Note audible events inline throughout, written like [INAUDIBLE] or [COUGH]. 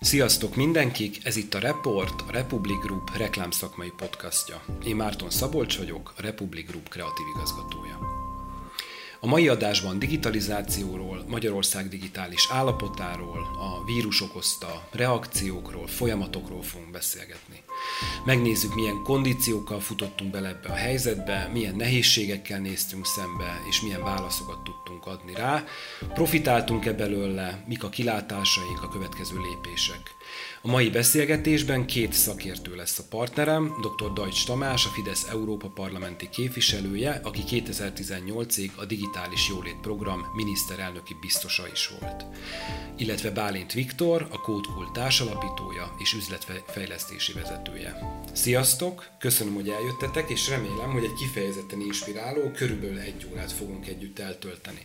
Sziasztok mindenkik, ez itt a Report, a Republic Group reklámszakmai podcastja. Én Márton Szabolcs vagyok, a Republic Group kreatív igazgatója. A mai adásban digitalizációról, Magyarország digitális állapotáról, a vírus okozta reakciókról, folyamatokról fogunk beszélgetni. Megnézzük, milyen kondíciókkal futottunk bele ebbe a helyzetbe, milyen nehézségekkel néztünk szembe, és milyen válaszokat tudtunk adni rá. Profitáltunk-e belőle, mik a kilátásaink, a következő lépések. A mai beszélgetésben két szakértő lesz a partnerem, dr. Dajcs Tamás, a Fidesz Európa parlamenti képviselője, aki 2018-ig a Digitális Jólét Program miniszterelnöki biztosa is volt. Illetve Bálint Viktor, a Kódkult társalapítója és üzletfejlesztési vezetője. Sziasztok! Köszönöm, hogy eljöttetek, és remélem, hogy egy kifejezetten inspiráló, körülbelül egy órát fogunk együtt eltölteni.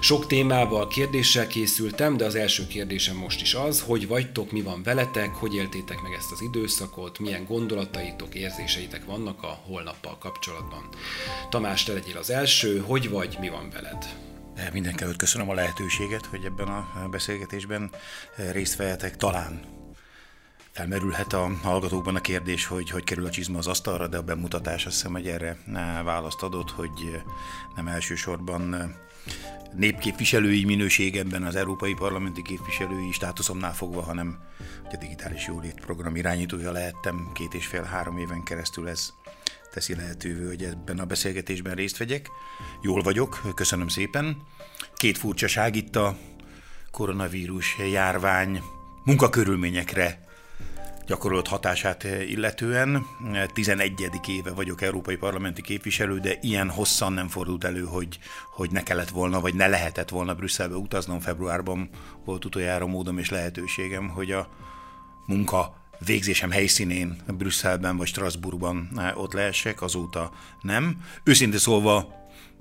Sok témával, kérdéssel készültem, de az első kérdésem most is az, hogy vagytok, mi van veletek, hogy éltétek meg ezt az időszakot, milyen gondolataitok, érzéseitek vannak a holnappal kapcsolatban. Tamás, te legyél az első, hogy vagy, mi van veled? Mindenkelőtt köszönöm a lehetőséget, hogy ebben a beszélgetésben részt vehetek. Talán felmerülhet a hallgatókban a kérdés, hogy hogy kerül a csizma az asztalra, de a bemutatás azt hiszem, hogy erre választ adott, hogy nem elsősorban népképviselői minőségemben, az európai parlamenti képviselői státuszomnál fogva, hanem a digitális jólét program irányítója lehettem két és fél-három éven keresztül ez teszi lehetővé, hogy ebben a beszélgetésben részt vegyek. Jól vagyok, köszönöm szépen. Két furcsaság itt a koronavírus járvány munkakörülményekre gyakorolt hatását illetően. 11. éve vagyok európai parlamenti képviselő, de ilyen hosszan nem fordult elő, hogy, hogy ne kellett volna, vagy ne lehetett volna Brüsszelbe utaznom. Februárban volt utoljára módom és lehetőségem, hogy a munka végzésem helyszínén, Brüsszelben vagy Strasbourgban ott lehessek, azóta nem. Őszintén szólva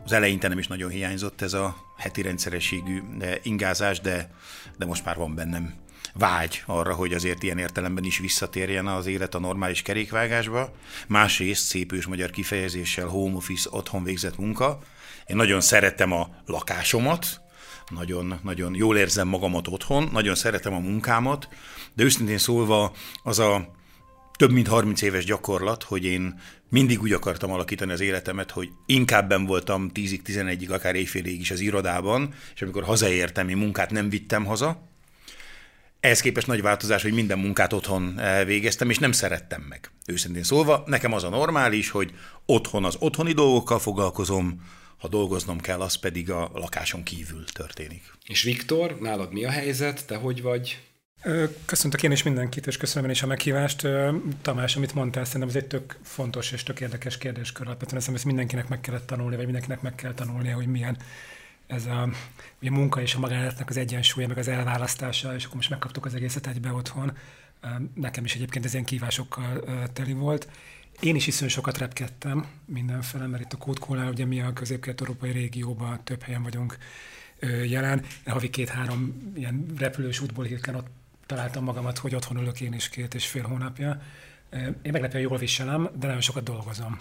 az eleinte nem is nagyon hiányzott ez a heti rendszerességű ingázás, de, de most már van bennem vágy arra, hogy azért ilyen értelemben is visszatérjen az élet a normális kerékvágásba. Másrészt szép ős magyar kifejezéssel home office, otthon végzett munka. Én nagyon szeretem a lakásomat, nagyon, nagyon jól érzem magamat otthon, nagyon szeretem a munkámat, de őszintén szólva az a több mint 30 éves gyakorlat, hogy én mindig úgy akartam alakítani az életemet, hogy inkább ben voltam 10-ig, 11-ig, akár éjfélig is az irodában, és amikor hazaértem, én munkát nem vittem haza, ehhez képest nagy változás, hogy minden munkát otthon végeztem, és nem szerettem meg. Őszintén szólva, nekem az a normális, hogy otthon az otthoni dolgokkal foglalkozom, ha dolgoznom kell, az pedig a lakáson kívül történik. És Viktor, nálad mi a helyzet? Te hogy vagy? Köszöntök én is mindenkit, és köszönöm én is a meghívást. Tamás, amit mondtál, szerintem ez egy tök fontos és tök érdekes kérdéskör. Alapvetően ezt mindenkinek meg kellett tanulni, vagy mindenkinek meg kell tanulnia, hogy milyen ez a, ugye a munka és a magánéletnek az egyensúlya, meg az elválasztása, és akkor most megkaptuk az egészet egybe otthon. Nekem is egyébként ez ilyen kívásokkal teli volt. Én is iszonyú sokat repkedtem mindenfele, mert itt a Kódkólnál ugye mi a közép-kelet-európai régióban több helyen vagyunk jelen. Havi két-három ilyen repülős útból hirtelen ott találtam magamat, hogy otthon ülök én is két és fél hónapja. Én meglepően jól viselem, de nagyon sokat dolgozom.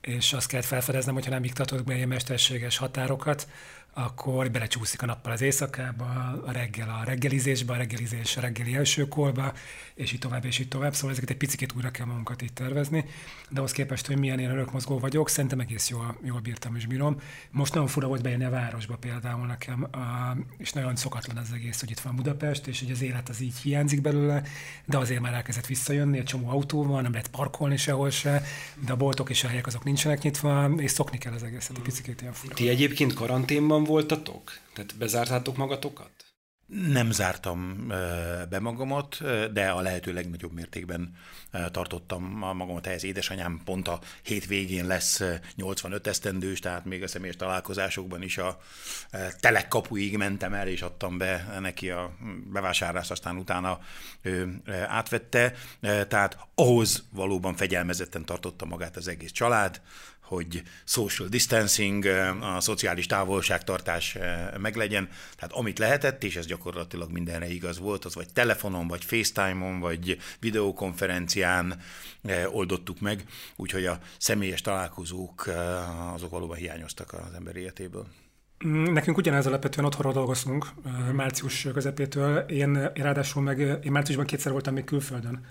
És azt kellett felfedeznem, hogyha nem iktatok be ilyen mesterséges határokat, akkor belecsúszik a nappal az éjszakába, a reggel a reggelizésbe, a reggelizés a reggeli első kolba, és így tovább, és így tovább. Szóval ezeket egy picit újra kell magunkat itt tervezni. De ahhoz képest, hogy milyen én örökmozgó vagyok, szerintem egész jól, jól bírtam és bírom. Most nagyon fura volt bejönni a városba például nekem, és nagyon szokatlan az egész, hogy itt van Budapest, és hogy az élet az így hiányzik belőle, de azért már elkezdett visszajönni, egy csomó autó van, nem lehet parkolni sehol se, de a boltok és a helyek azok nincsenek nyitva, és szokni kell az egészet, egy picit ilyen fura. Ti egyébként karanténban voltatok? Tehát bezártátok magatokat? Nem zártam be magamat, de a lehető legnagyobb mértékben tartottam magamat ehhez. Édesanyám pont a hétvégén lesz 85 esztendős, tehát még a személyes találkozásokban is a telek kapuig mentem el, és adtam be neki a bevásárlást, aztán utána ő átvette. Tehát ahhoz valóban fegyelmezetten tartotta magát az egész család, hogy social distancing, a szociális távolságtartás meglegyen. Tehát amit lehetett, és ez gyakorlatilag mindenre igaz volt, az vagy telefonon, vagy FaceTime-on, vagy videokonferencián oldottuk meg, úgyhogy a személyes találkozók azok valóban hiányoztak az ember életéből. Mm, nekünk ugyanez alapvetően otthonról dolgoztunk március közepétől. Én, én ráadásul meg én márciusban kétszer voltam még külföldön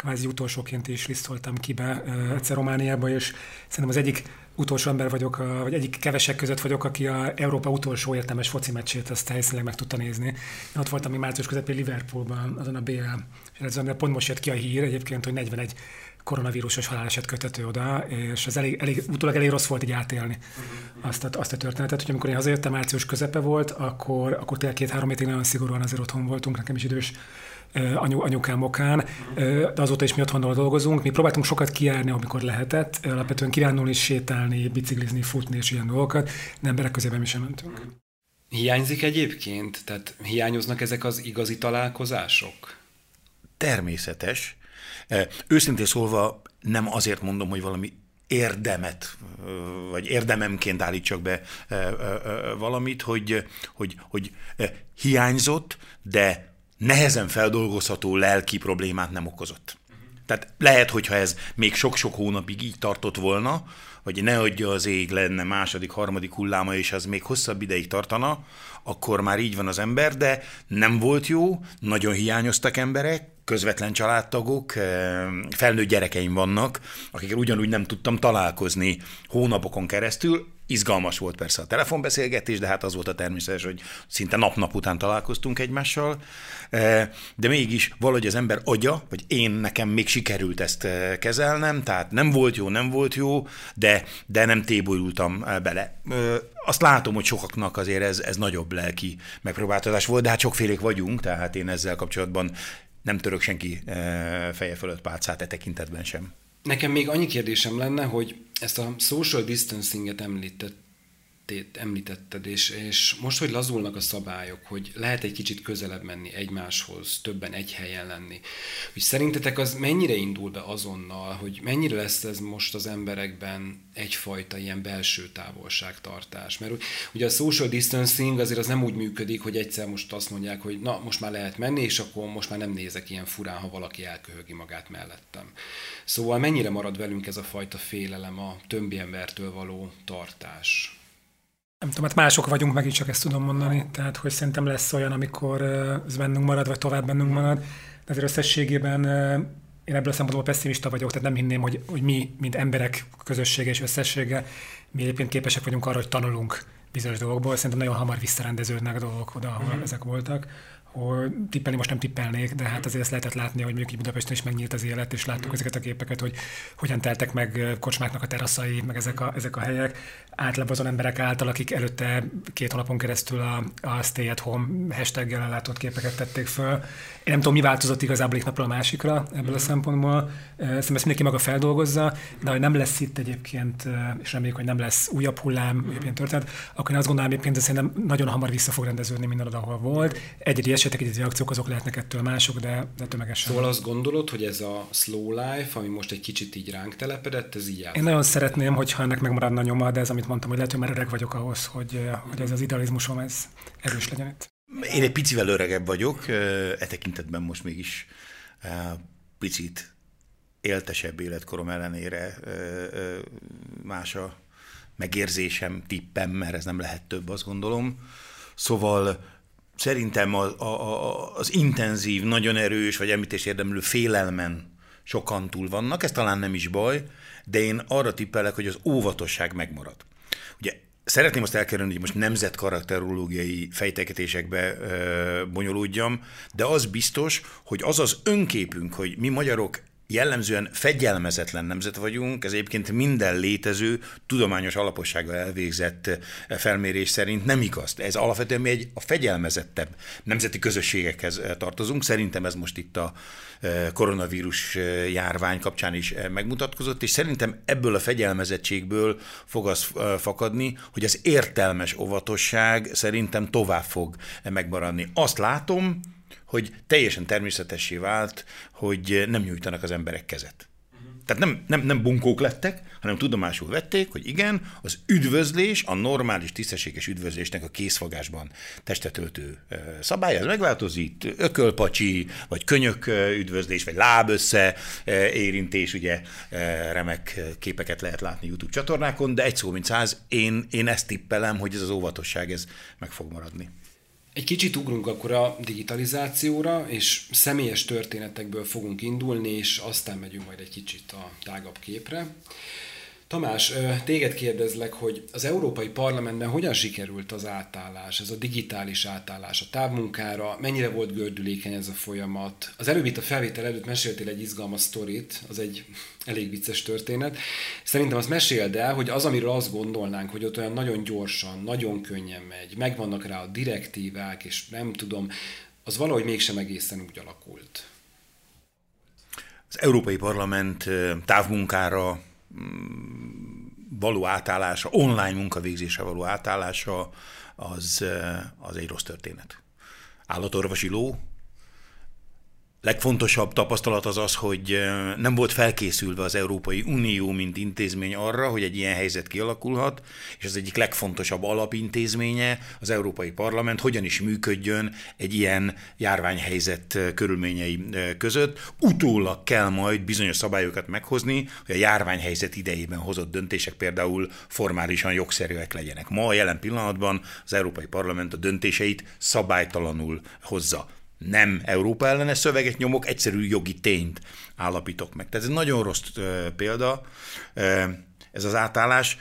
kvázi utolsóként is lisztoltam ki be egyszer Romániába, és szerintem az egyik utolsó ember vagyok, vagy egyik kevesek között vagyok, aki a Európa utolsó értelmes foci meccsét azt helyszínleg meg tudta nézni. Én ott voltam még március közepén Liverpoolban, azon a BL, és ez pont most jött ki a hír egyébként, hogy 41 koronavírusos haláleset kötető oda, és az elég, elég, utólag elég rossz volt így átélni azt a, azt a történetet, hogy amikor én hazajöttem, március közepe volt, akkor, akkor tényleg két-három hétig nagyon szigorúan azért otthon voltunk, nekem is idős anyu, anyukám okán, de azóta is mi otthonról dolgozunk. Mi próbáltunk sokat kijárni, amikor lehetett, alapvetően kirándulni, sétálni, biciklizni, futni és ilyen dolgokat, de emberek közében mi sem mentünk. Hiányzik egyébként? Tehát hiányoznak ezek az igazi találkozások? Természetes. Őszintén szólva nem azért mondom, hogy valami érdemet, vagy érdememként állítsak be valamit, hogy, hogy, hogy hiányzott, de nehezen feldolgozható lelki problémát nem okozott. Tehát lehet, hogyha ez még sok-sok hónapig így tartott volna, hogy ne adja az ég lenne második, harmadik hulláma, és az még hosszabb ideig tartana, akkor már így van az ember, de nem volt jó, nagyon hiányoztak emberek, közvetlen családtagok, eh, felnőtt gyerekeim vannak, akikkel ugyanúgy nem tudtam találkozni hónapokon keresztül, Izgalmas volt persze a telefonbeszélgetés, de hát az volt a természetes, hogy szinte nap-nap után találkoztunk egymással, e, de mégis valahogy az ember agya, vagy én nekem még sikerült ezt e, kezelnem, tehát nem volt jó, nem volt jó, de, de nem tébolyultam bele. Azt látom, hogy sokaknak azért ez, ez nagyobb lelki megpróbáltatás volt, de hát sokfélék vagyunk, tehát én ezzel kapcsolatban nem török senki feje fölött pálcát e tekintetben sem. Nekem még annyi kérdésem lenne, hogy ezt a social distancing-et említett, említetted, és, és most, hogy lazulnak a szabályok, hogy lehet egy kicsit közelebb menni egymáshoz, többen egy helyen lenni, hogy szerintetek az mennyire indul be azonnal, hogy mennyire lesz ez most az emberekben egyfajta ilyen belső távolságtartás? Mert ugye a social distancing azért az nem úgy működik, hogy egyszer most azt mondják, hogy na, most már lehet menni, és akkor most már nem nézek ilyen furán, ha valaki elköhögi magát mellettem. Szóval mennyire marad velünk ez a fajta félelem, a többi embertől való tartás? Nem tudom, hát mások vagyunk, meg is csak ezt tudom mondani. Tehát, hogy szerintem lesz olyan, amikor ez bennünk marad, vagy tovább bennünk marad. De azért összességében én ebből a szempontból pessimista vagyok, tehát nem hinném, hogy, hogy mi, mint emberek közössége és összessége, mi egyébként képesek vagyunk arra, hogy tanulunk bizonyos dolgokból. Szerintem nagyon hamar visszarendeződnek dolgok oda, ahol mm-hmm. ezek voltak hogy tippelni most nem tippelnék, de hát azért ezt lehetett látni, hogy mondjuk Budapesten is megnyílt az élet, és láttuk ezeket a képeket, hogy hogyan teltek meg kocsmáknak a teraszai, meg ezek a, ezek a helyek. Általában azon emberek által, akik előtte két hónapon keresztül a, a Stay at Home hashtaggel ellátott képeket tették föl. Én nem tudom, mi változott igazából egy napról a másikra ebből a szempontból. Szerintem ezt mindenki maga feldolgozza, de hogy nem lesz itt egyébként, és reméljük, hogy nem lesz újabb hullám, újabb ilyen történet, akkor én azt gondolom egyébként, hogy szerintem nagyon hamar vissza fog rendeződni minden oda, ahol volt. Egyedi esetek, egy reakciók azok lehetnek ettől mások, de, de tömegesen. Szóval azt gondolod, hogy ez a slow life, ami most egy kicsit így ránk telepedett, ez így Én nagyon szeretném, hogyha ennek megmaradna nyoma, de ez, amit mondtam, hogy lehet, hogy már öreg vagyok ahhoz, hogy, hogy ez az idealizmusom ez erős legyen itt. Én egy picivel öregebb vagyok, e tekintetben most mégis picit éltesebb életkorom ellenére más a megérzésem, tippem, mert ez nem lehet több, azt gondolom. Szóval szerintem a, a, az intenzív, nagyon erős, vagy említés érdemlő félelmen sokan túl vannak, ez talán nem is baj, de én arra tippelek, hogy az óvatosság megmarad. Ugye szeretném azt elkerülni, hogy most nemzetkarakterológiai fejtegetésekbe ö, bonyolódjam, de az biztos, hogy az az önképünk, hogy mi magyarok jellemzően fegyelmezetlen nemzet vagyunk, ez egyébként minden létező, tudományos alapossággal elvégzett eh, felmérés szerint nem igaz. Ez alapvetően mi egy a fegyelmezettebb nemzeti közösségekhez eh, tartozunk. Szerintem ez most itt a eh, koronavírus járvány kapcsán is megmutatkozott, és szerintem ebből a fegyelmezettségből fog az fakadni, hogy az értelmes óvatosság szerintem tovább fog megmaradni. Azt látom, hogy teljesen természetessé vált, hogy nem nyújtanak az emberek kezet. Tehát nem, nem, nem bunkók lettek, hanem tudomásul vették, hogy igen, az üdvözlés, a normális, tisztességes üdvözlésnek a készfogásban testetöltő szabály, ez megváltozik, ökölpacsi, vagy könyök üdvözlés, vagy lábössze érintés, ugye remek képeket lehet látni YouTube csatornákon, de egy szó mint száz, én, én ezt tippelem, hogy ez az óvatosság ez meg fog maradni. Egy kicsit ugrunk akkor a digitalizációra, és személyes történetekből fogunk indulni, és aztán megyünk majd egy kicsit a tágabb képre. Tamás, téged kérdezlek, hogy az Európai Parlamentben hogyan sikerült az átállás, ez a digitális átállás a távmunkára, mennyire volt gördülékeny ez a folyamat? Az előbb itt a felvétel előtt meséltél egy izgalmas sztorit, az egy [LAUGHS] elég vicces történet. Szerintem azt meséld el, hogy az, amiről azt gondolnánk, hogy ott olyan nagyon gyorsan, nagyon könnyen megy, megvannak rá a direktívák, és nem tudom, az valahogy mégsem egészen úgy alakult. Az Európai Parlament távmunkára való átállása, online munkavégzése való átállása, az, az egy rossz történet. Állatorvosi ló, legfontosabb tapasztalat az az, hogy nem volt felkészülve az Európai Unió, mint intézmény arra, hogy egy ilyen helyzet kialakulhat, és az egyik legfontosabb alapintézménye az Európai Parlament hogyan is működjön egy ilyen járványhelyzet körülményei között. Utólag kell majd bizonyos szabályokat meghozni, hogy a járványhelyzet idejében hozott döntések például formálisan jogszerűek legyenek. Ma a jelen pillanatban az Európai Parlament a döntéseit szabálytalanul hozza nem Európa ellenes szöveget nyomok, egyszerű jogi tényt állapítok meg. Tehát ez nagyon rossz példa, ez az átállás.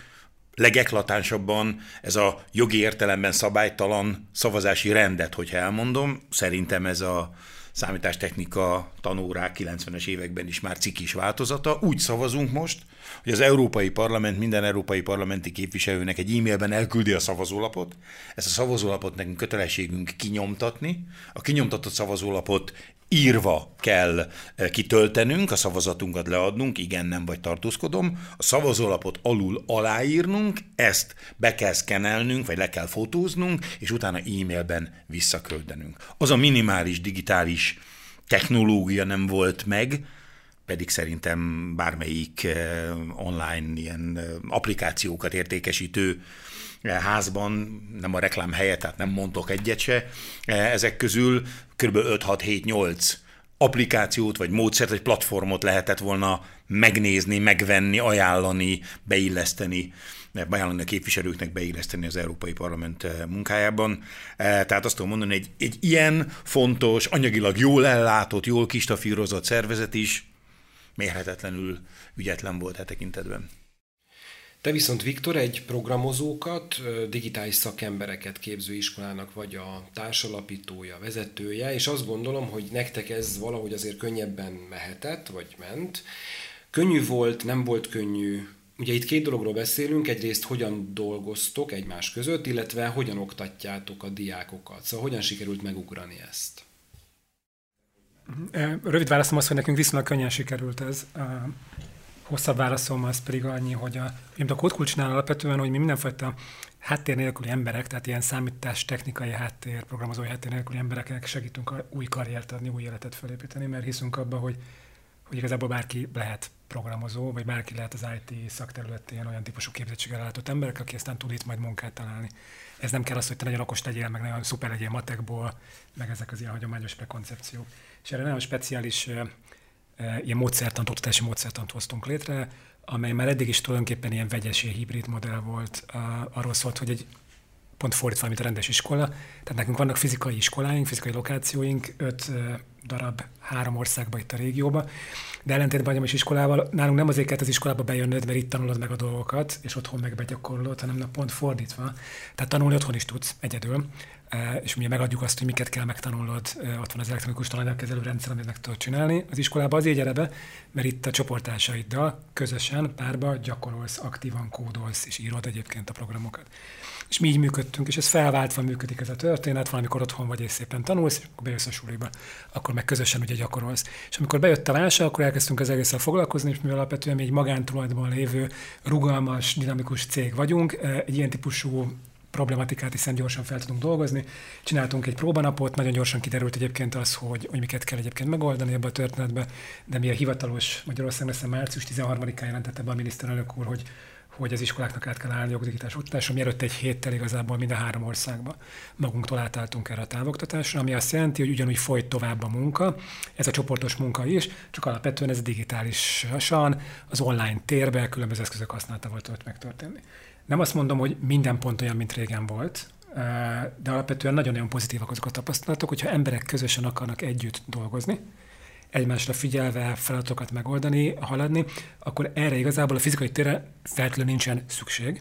Legeklatánsabban ez a jogi értelemben szabálytalan szavazási rendet, hogyha elmondom, szerintem ez a számítástechnika tanórák 90-es években is már cikis változata. Úgy szavazunk most, hogy az Európai Parlament minden európai parlamenti képviselőnek egy e-mailben elküldi a szavazólapot. Ezt a szavazólapot nekünk kötelességünk kinyomtatni. A kinyomtatott szavazólapot írva kell eh, kitöltenünk, a szavazatunkat leadnunk, igen, nem vagy tartózkodom, a szavazólapot alul aláírnunk, ezt be kell szkenelnünk, vagy le kell fotóznunk, és utána e-mailben visszaköltenünk. Az a minimális digitális technológia nem volt meg, pedig szerintem bármelyik eh, online ilyen eh, applikációkat értékesítő házban, nem a reklám helyett, tehát nem mondok egyet se, ezek közül kb. 5-6-7-8 applikációt, vagy módszert, vagy platformot lehetett volna megnézni, megvenni, ajánlani, beilleszteni, beajánlani a képviselőknek beilleszteni az Európai Parlament munkájában. Tehát azt tudom mondani, egy, egy ilyen fontos, anyagilag jól ellátott, jól kistafírozott szervezet is mérhetetlenül ügyetlen volt e tekintetben. Te viszont, Viktor, egy programozókat, digitális szakembereket képző iskolának vagy a társalapítója, vezetője, és azt gondolom, hogy nektek ez valahogy azért könnyebben mehetett, vagy ment. Könnyű volt, nem volt könnyű. Ugye itt két dologról beszélünk, egyrészt hogyan dolgoztok egymás között, illetve hogyan oktatjátok a diákokat. Szóval hogyan sikerült megugrani ezt? Rövid válaszom az, hogy nekünk viszonylag könnyen sikerült ez. Hosszabb válaszom az pedig annyi, hogy a, a kódkulcsnál alapvetően, hogy mi mindenfajta háttér nélküli emberek, tehát ilyen számítás technikai háttér, programozói háttér nélküli embereknek segítünk új karriert adni, új életet felépíteni, mert hiszünk abba, hogy, hogy igazából bárki lehet programozó, vagy bárki lehet az IT szakterületén olyan típusú képzettséggel látott emberek, aki aztán tud itt majd munkát találni. Ez nem kell az, hogy te nagyon okos legyél, meg nagyon szuper legyél matekból, meg ezek az ilyen hagyományos prekoncepciók és erre nagyon speciális ilyen módszertant, oktatási módszertant hoztunk létre, amely már eddig is tulajdonképpen ilyen vegyesé hibrid modell volt. Arról szólt, hogy egy pont fordítva, mint a rendes iskola. Tehát nekünk vannak fizikai iskoláink, fizikai lokációink, öt darab három országban itt a régióban, de ellentétben is iskolával, nálunk nem azért kellett az iskolába bejönnöd, mert itt tanulod meg a dolgokat, és otthon meg begyakorolod, hanem pont fordítva. Tehát tanulni otthon is tudsz egyedül, és ugye megadjuk azt, hogy miket kell megtanulnod, ott van az elektronikus tananyagkezelő rendszer, amit meg tudod csinálni. Az iskolába azért gyere be, mert itt a csoporttársaiddal közösen, párba gyakorolsz, aktívan kódolsz, és írod egyébként a programokat. És mi így működtünk, és ez felváltva működik ez a történet, valamikor otthon vagy és szépen tanulsz, és akkor bejössz a suliba, akkor meg közösen ugye gyakorolsz. És amikor bejött a válság, akkor elkezdtünk az egésszel foglalkozni, és mivel alapvetően mi egy magántulajdonban lévő, rugalmas, dinamikus cég vagyunk, egy ilyen típusú problematikát, hiszen gyorsan fel tudunk dolgozni. Csináltunk egy próbanapot, nagyon gyorsan kiderült egyébként az, hogy, hogy miket kell egyébként megoldani ebbe a történetbe, de mi a hivatalos Magyarország lesz március 13-án jelentette be a miniszterelnök úr, hogy hogy az iskoláknak át kell állni a digitális oktatásra, mielőtt egy héttel igazából mind a három országban magunktól átálltunk erre a távoktatásra, ami azt jelenti, hogy ugyanúgy folyt tovább a munka, ez a csoportos munka is, csak alapvetően ez digitálisan, az online térben különböző eszközök használta volt ott megtörténni. Nem azt mondom, hogy minden pont olyan, mint régen volt, de alapvetően nagyon-nagyon pozitívak azok a tapasztalatok, hogyha emberek közösen akarnak együtt dolgozni, egymásra figyelve feladatokat megoldani, haladni, akkor erre igazából a fizikai térre feltétlenül nincsen szükség.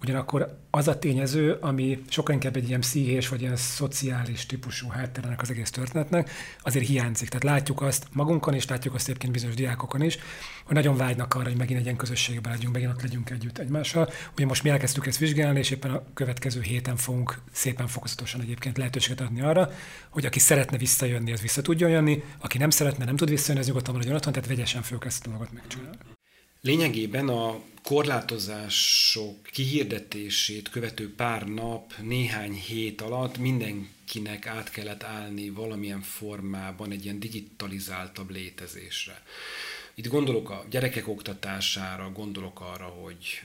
Ugyanakkor az a tényező, ami sokkal inkább egy ilyen pszichés vagy ilyen szociális típusú hátterenek az egész történetnek, azért hiányzik. Tehát látjuk azt magunkon is, látjuk azt egyébként bizonyos diákokon is, hogy nagyon vágynak arra, hogy megint egy ilyen közösségben legyünk, megint ott legyünk együtt egymással. Ugye most mi elkezdtük ezt vizsgálni, és éppen a következő héten fogunk szépen fokozatosan egyébként lehetőséget adni arra, hogy aki szeretne visszajönni, az vissza tudjon jönni, aki nem szeretne, nem tud visszajönni, az nyugodtan maradjon otthon, tehát vegyesen fogjuk ezt a dolgot megcsinálni. Lényegében a korlátozások kihirdetését követő pár nap, néhány hét alatt mindenkinek át kellett állni valamilyen formában egy ilyen digitalizáltabb létezésre. Itt gondolok a gyerekek oktatására, gondolok arra, hogy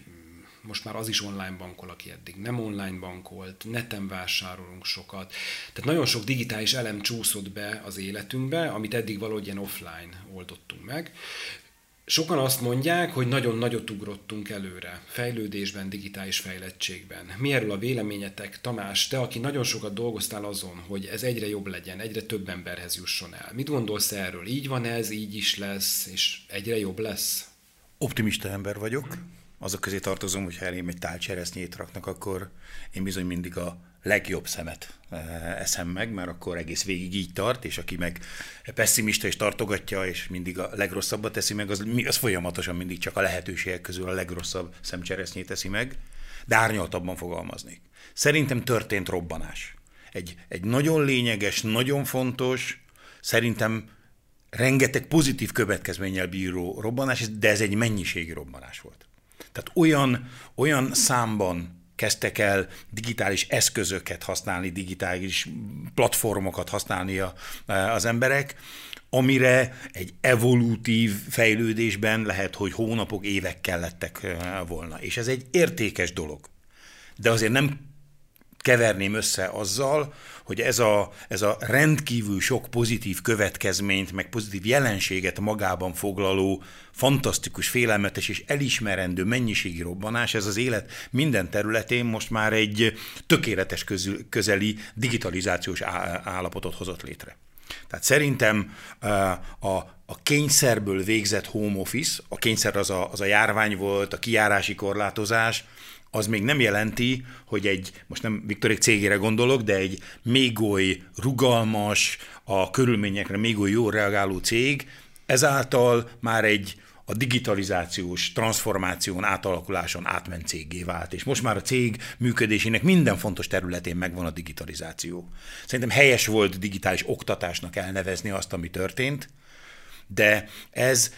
most már az is online bankol, aki eddig nem online bankolt, neten vásárolunk sokat. Tehát nagyon sok digitális elem csúszott be az életünkbe, amit eddig valahogy ilyen offline oldottunk meg. Sokan azt mondják, hogy nagyon nagyot ugrottunk előre, fejlődésben, digitális fejlettségben. Mi erről a véleményetek, Tamás, te, aki nagyon sokat dolgoztál azon, hogy ez egyre jobb legyen, egyre több emberhez jusson el. Mit gondolsz erről? Így van ez, így is lesz, és egyre jobb lesz? Optimista ember vagyok. Azok közé tartozom, hogy ha elém egy tál raknak, akkor én bizony mindig a legjobb szemet eh, eszem meg, mert akkor egész végig így tart, és aki meg pessimista és tartogatja, és mindig a legrosszabbat teszi meg, az, az folyamatosan mindig csak a lehetőségek közül a legrosszabb szemcseresznyét teszi meg, de árnyaltabban fogalmaznék. Szerintem történt robbanás. Egy, egy nagyon lényeges, nagyon fontos, szerintem rengeteg pozitív következménnyel bíró robbanás, de ez egy mennyiségi robbanás volt. Tehát olyan, olyan számban kezdtek el digitális eszközöket használni, digitális platformokat használni a, az emberek, amire egy evolútív fejlődésben lehet, hogy hónapok, évek kellettek volna. És ez egy értékes dolog. De azért nem keverném össze azzal, hogy ez a, ez a rendkívül sok pozitív következményt, meg pozitív jelenséget magában foglaló, fantasztikus, félelmetes és elismerendő mennyiségi robbanás, ez az élet minden területén most már egy tökéletes közül, közeli digitalizációs állapotot hozott létre. Tehát szerintem a, a kényszerből végzett home office, a kényszer az a, az a járvány volt, a kijárási korlátozás, az még nem jelenti, hogy egy, most nem Viktorik cégére gondolok, de egy még oly rugalmas, a körülményekre még oly jól reagáló cég, ezáltal már egy a digitalizációs transformáción, átalakuláson átment cégé vált. És most már a cég működésének minden fontos területén megvan a digitalizáció. Szerintem helyes volt digitális oktatásnak elnevezni azt, ami történt, de ez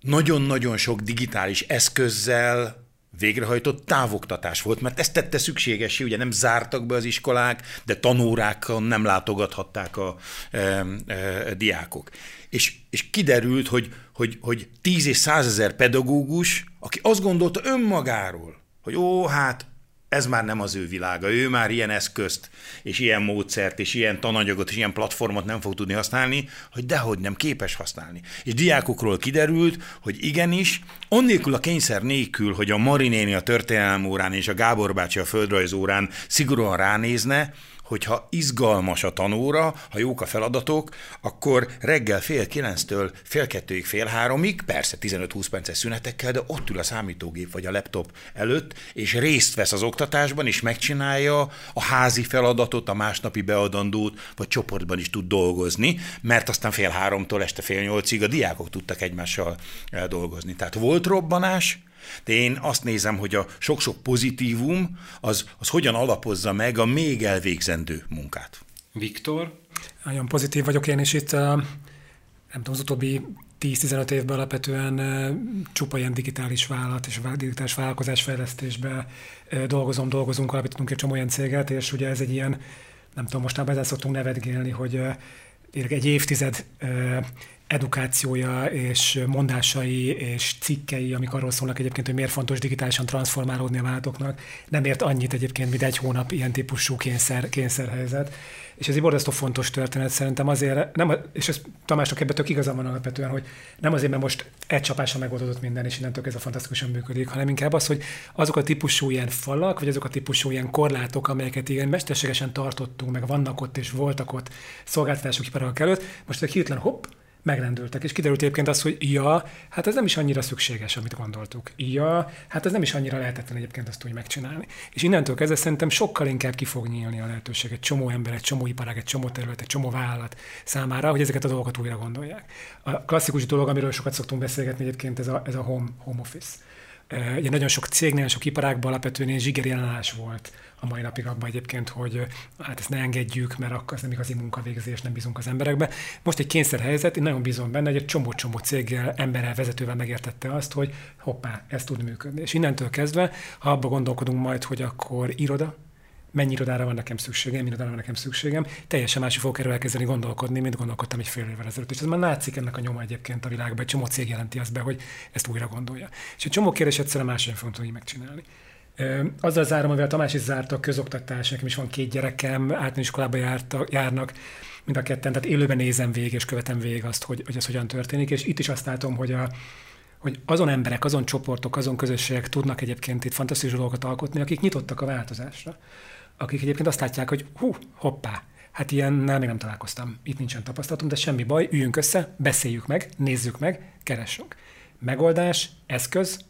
nagyon-nagyon sok digitális eszközzel, végrehajtott távoktatás volt, mert ezt tette szükségesé, ugye nem zártak be az iskolák, de tanórákon nem látogathatták a e, e, diákok. És, és kiderült, hogy, hogy, hogy tíz és százezer pedagógus, aki azt gondolta önmagáról, hogy ó, hát ez már nem az ő világa. Ő már ilyen eszközt, és ilyen módszert, és ilyen tananyagot, és ilyen platformot nem fog tudni használni, hogy dehogy nem képes használni. És diákokról kiderült, hogy igenis, onnélkül a kényszer nélkül, hogy a Marinéni a történelem órán és a Gábor bácsi a földrajz órán szigorúan ránézne, hogyha izgalmas a tanóra, ha jók a feladatok, akkor reggel fél kilenctől fél kettőig, fél háromig, persze 15-20 perces szünetekkel, de ott ül a számítógép vagy a laptop előtt, és részt vesz az oktatásban, és megcsinálja a házi feladatot, a másnapi beadandót, vagy csoportban is tud dolgozni, mert aztán fél háromtól este fél nyolcig a diákok tudtak egymással eh, dolgozni. Tehát volt robbanás, de én azt nézem, hogy a sok-sok pozitívum az, az hogyan alapozza meg a még elvégzendő munkát. Viktor? Nagyon pozitív vagyok én is itt. Nem tudom, az utóbbi 10-15 évben alapvetően csupa ilyen digitális vállalat és digitális vállalkozás fejlesztésbe dolgozom, dolgozunk, alapítunk egy csomó olyan céget, és ugye ez egy ilyen, nem tudom, mostában ezzel szoktunk nevetgélni, hogy egy évtized edukációja és mondásai és cikkei, amik arról szólnak egyébként, hogy miért fontos digitálisan transformálódni a vállalatoknak, nem ért annyit egyébként, mint egy hónap ilyen típusú kényszer, kényszerhelyzet. És ez egy borzasztó fontos történet szerintem azért, nem, és ez Tamásnak ebben tök igaza van alapvetően, hogy nem azért, mert most egy csapásra megoldódott minden, és innentől ez a fantasztikusan működik, hanem inkább az, hogy azok a típusú ilyen falak, vagy azok a típusú ilyen korlátok, amelyeket igen mesterségesen tartottunk, meg vannak ott és voltak ott szolgáltatások iparak előtt, most hirtelen hopp, megrendültek. És kiderült egyébként az, hogy ja, hát ez nem is annyira szükséges, amit gondoltuk. Ja, hát ez nem is annyira lehetetlen egyébként azt úgy megcsinálni. És innentől kezdve szerintem sokkal inkább ki fog nyílni a lehetőség egy csomó ember, egy csomó iparág, egy csomó terület, egy csomó vállalat számára, hogy ezeket a dolgokat újra gondolják. A klasszikus dolog, amiről sokat szoktunk beszélgetni egyébként, ez a, ez a home, home office. Ugye nagyon sok cégnél, sok iparágban alapvetően zsigeri ellenállás volt a mai napig abban egyébként, hogy hát ezt ne engedjük, mert akkor ez nem igazi munkavégzés, nem bízunk az emberekbe. Most egy kényszerhelyzet, én nagyon bízom benne, hogy egy csomó-csomó céggel, emberrel, vezetővel megértette azt, hogy hoppá, ez tud működni. És innentől kezdve, ha abba gondolkodunk majd, hogy akkor iroda, mennyi irodára van nekem szükségem, mennyi irodára van nekem szükségem, teljesen másik fogok erről elkezdeni gondolkodni, mint gondolkodtam egy fél évvel ezelőtt. És ez már látszik ennek a nyoma egyébként a világban, egy csomó cég jelenti azt be, hogy ezt újra gondolja. És egy csomó kérdés egyszerűen máshogy fogunk tudni megcsinálni. Azzal zárom, amivel Tamás is zárt a közoktatás, nekem is van két gyerekem, általános iskolába járta, járnak, mind a ketten, tehát élőben nézem végig és követem végig azt, hogy, hogy ez hogyan történik, és itt is azt látom, hogy a, hogy azon emberek, azon csoportok, azon közösségek tudnak egyébként itt fantasztikus dolgokat alkotni, akik nyitottak a változásra. Akik egyébként azt látják, hogy hú, hoppá, hát ilyennel még nem találkoztam, itt nincsen tapasztalatom, de semmi baj, üljünk össze, beszéljük meg, nézzük meg, keressünk. Megoldás, eszköz,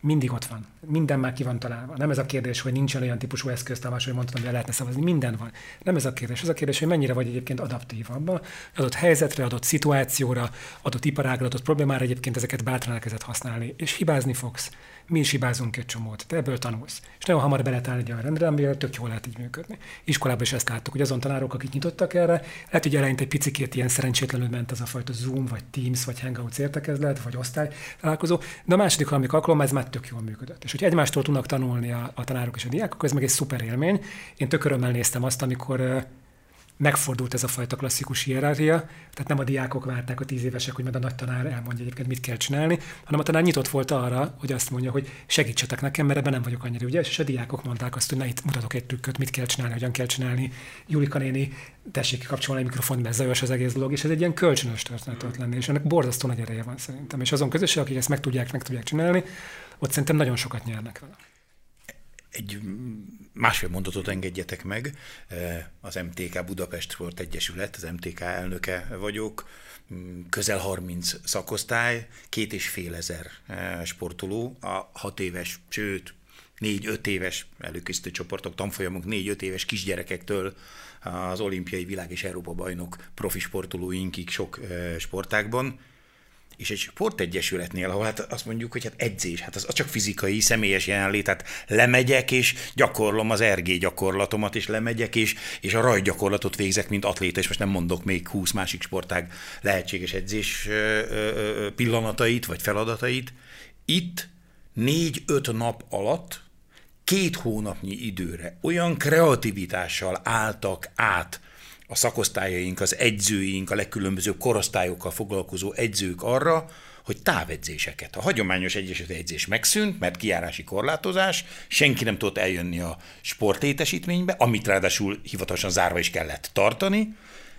mindig ott van. Minden már ki van találva. Nem ez a kérdés, hogy nincsen olyan típusú eszköz, Tamás, hogy mondtam, hogy lehetne szavazni. Minden van. Nem ez a kérdés. Ez a kérdés, hogy mennyire vagy egyébként adaptív abban, adott helyzetre, adott szituációra, adott iparágra, adott problémára egyébként ezeket bátran elkezdett használni. És hibázni fogsz mi is hibázunk egy csomót, te ebből tanulsz. És nagyon hamar beletáll egy olyan rendre, amivel tök jól lehet így működni. Iskolában is ezt láttuk, hogy azon tanárok, akik nyitottak erre, lehet, hogy eleinte egy picikét ilyen szerencsétlenül ment az a fajta Zoom, vagy Teams, vagy Hangouts értekezlet, vagy osztály találkozó, de a második, harmadik alkalommal ez már tök jól működött. És hogy egymástól tudnak tanulni a, a tanárok és a diákok, ez meg egy szuper élmény. Én tök örömmel néztem azt, amikor megfordult ez a fajta klasszikus hierarchia, tehát nem a diákok várták a tíz évesek, hogy majd a nagy tanár elmondja egyébként, mit kell csinálni, hanem a tanár nyitott volt arra, hogy azt mondja, hogy segítsetek nekem, mert ebben nem vagyok annyira ügyes, és a diákok mondták azt, hogy na itt mutatok egy trükköt, mit kell csinálni, hogyan kell csinálni. Julika néni, tessék kapcsolni a mikrofont, mert zajos az egész dolog, és ez egy ilyen kölcsönös történet ott lenni, és ennek borzasztó nagy ereje van szerintem. És azon közösség, akik ezt meg tudják, meg tudják csinálni, ott szerintem nagyon sokat nyernek vele egy másfél mondatot engedjetek meg. Az MTK Budapest volt Egyesület, az MTK elnöke vagyok, közel 30 szakosztály, két és fél ezer sportoló, a hat éves, sőt, négy-öt éves előkészítő csoportok, tanfolyamok négy-öt éves kisgyerekektől az olimpiai világ és Európa bajnok profi sportolóinkig sok sportákban és egy sportegyesületnél, ahol hát azt mondjuk, hogy hát edzés, hát az, az csak fizikai, személyes jelenlét, tehát lemegyek és gyakorlom az RG gyakorlatomat, és lemegyek és, és a rajgyakorlatot végzek, mint atléta, és most nem mondok még 20 másik sportág lehetséges edzés pillanatait vagy feladatait. Itt négy-öt nap alatt két hónapnyi időre olyan kreativitással álltak át a szakosztályaink, az edzőink, a legkülönbözőbb korosztályokkal foglalkozó edzők arra, hogy távedzéseket. A hagyományos egyesült edzés megszűnt, mert kiárási korlátozás, senki nem tudott eljönni a sportétesítménybe, amit ráadásul hivatalosan zárva is kellett tartani,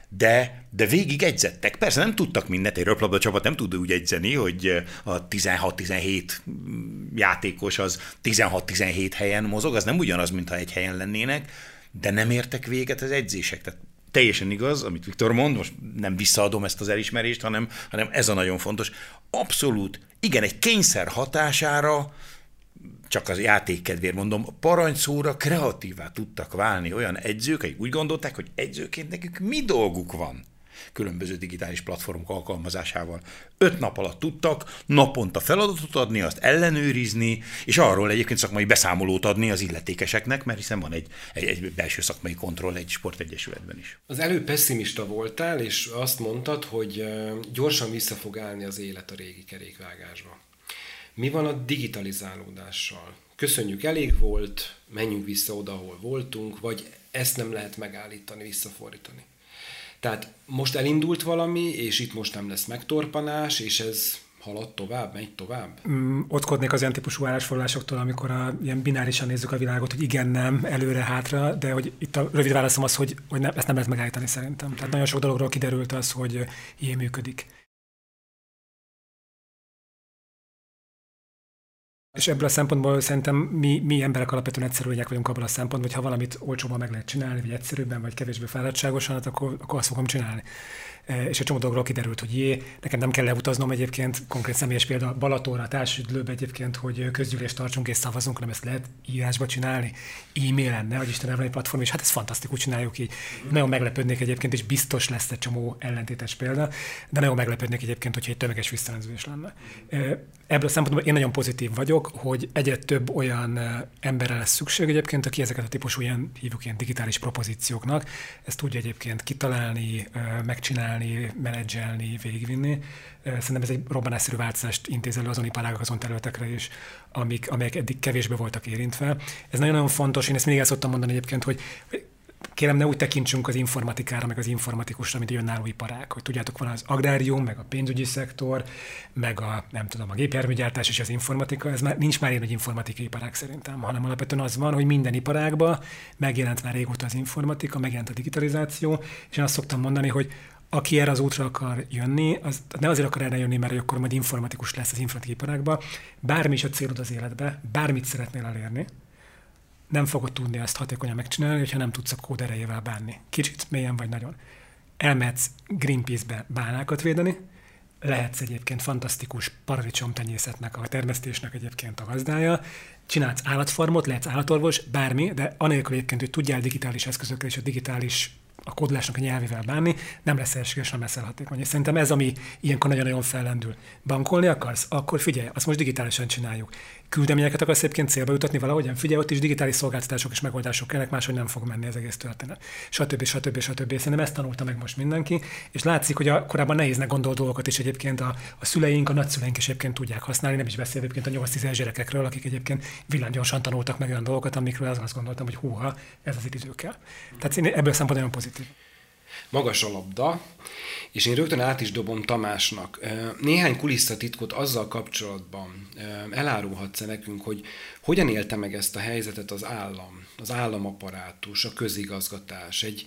de, de végig edzettek. Persze nem tudtak mindent, egy röplabda csapat nem tud úgy edzeni, hogy a 16-17 játékos az 16-17 helyen mozog, az nem ugyanaz, mintha egy helyen lennének, de nem értek véget az edzések. Tehát teljesen igaz, amit Viktor mond, most nem visszaadom ezt az elismerést, hanem, hanem ez a nagyon fontos. Abszolút, igen, egy kényszer hatására, csak az játék kedvéért mondom, parancsszóra kreatívá tudtak válni olyan edzők, akik úgy gondolták, hogy edzőként nekük mi dolguk van különböző digitális platformok alkalmazásával. Öt nap alatt tudtak naponta feladatot adni, azt ellenőrizni, és arról egyébként szakmai beszámolót adni az illetékeseknek, mert hiszen van egy, egy, egy belső szakmai kontroll egy sportegyesületben is. Az előbb pessimista voltál, és azt mondtad, hogy gyorsan vissza fog állni az élet a régi kerékvágásba. Mi van a digitalizálódással? Köszönjük, elég volt, menjünk vissza oda, ahol voltunk, vagy ezt nem lehet megállítani, visszafordítani. Tehát most elindult valami, és itt most nem lesz megtorpanás, és ez halad tovább, megy tovább? Mm, ottkodnék az ilyen típusú állásfoglalásoktól, amikor a, ilyen binárisan nézzük a világot, hogy igen, nem, előre, hátra, de hogy itt a rövid válaszom az, hogy, hogy nem, ezt nem lehet megállítani szerintem. Tehát nagyon sok dologról kiderült az, hogy ilyen működik. És ebből a szempontból szerintem mi, mi emberek alapvetően egyszerű lények vagyunk abban a szempontból, hogy ha valamit olcsóban meg lehet csinálni, vagy egyszerűbben, vagy kevésbé fáradtságosan, hát akkor, akkor azt fogom csinálni. E, és egy csomó dologról kiderült, hogy jé, nekem nem kell leutaznom egyébként, konkrét személyes példa Balatonra, társüdlőbe egyébként, hogy közgyűlést tartsunk és szavazunk, hanem ezt lehet írásba csinálni, e-mailen, ne, hogy Isten egy platform, és hát ez fantasztikus, csináljuk így. Nagyon meglepődnék egyébként, és biztos lesz egy csomó ellentétes példa, de nagyon meglepődnék egyébként, hogyha egy tömeges visszanemzés lenne. Ebből a szempontból én nagyon pozitív vagyok, hogy egyre több olyan emberre lesz szükség egyébként, aki ezeket a típusú ilyen, hívjuk ilyen digitális propozícióknak, ezt tudja egyébként kitalálni, megcsinálni, menedzselni, végigvinni. Szerintem ez egy robbanásszerű változást intéz elő azon iparágak, azon területekre is, amik, amelyek eddig kevésbé voltak érintve. Ez nagyon-nagyon fontos, én ezt mindig el szoktam mondani egyébként, hogy kérem ne úgy tekintsünk az informatikára, meg az informatikusra, mint egy önálló iparág, hogy tudjátok, van az agrárium, meg a pénzügyi szektor, meg a, nem tudom, a gépjárműgyártás és az informatika, ez már nincs már ilyen egy informatikai iparág szerintem, hanem alapvetően az van, hogy minden iparágban megjelent már régóta az informatika, megjelent a digitalizáció, és én azt szoktam mondani, hogy aki erre az útra akar jönni, az ne azért akar erre jönni, mert akkor majd informatikus lesz az informatikai iparágban, bármi is a célod az életbe, bármit szeretnél elérni, nem fogod tudni ezt hatékonyan megcsinálni, hogyha nem tudsz a kód erejével bánni. Kicsit, mélyen vagy nagyon. Elmehetsz Greenpeace-be bánákat védeni, lehetsz egyébként fantasztikus paradicsomtenyészetnek, a termesztésnek egyébként a gazdája, csinálsz állatfarmot, lehetsz állatorvos, bármi, de anélkül egyébként, hogy tudjál digitális eszközökkel és a digitális a kódolásnak a nyelvével bánni, nem lesz elsőséges, nem lesz elhatékony. És szerintem ez, ami ilyenkor nagyon-nagyon fellendül. Bankolni akarsz? Akkor figyelj, azt most digitálisan csináljuk küldeményeket akarsz egyébként célba jutatni valahogyan, figyelj, ott is digitális szolgáltatások és megoldások kellnek, máshogy nem fog menni az egész történet. Stb. stb. stb. Szerintem ezt tanulta meg most mindenki, és látszik, hogy a korábban nehéznek gondolt dolgokat is egyébként a, a szüleink, a nagyszüleink is egyébként tudják használni, nem is beszél egyébként a 8-10 gyerekekről, akik egyébként villámgyorsan tanultak meg olyan dolgokat, amikről azt gondoltam, hogy húha, ez az idő kell. Tehát én ebből a szempontból nagyon pozitív. Magas a labda, és én rögtön át is dobom Tamásnak. Néhány kulisszatitkot azzal kapcsolatban elárulhatsz -e nekünk, hogy hogyan élte meg ezt a helyzetet az állam, az államaparátus, a közigazgatás. Egy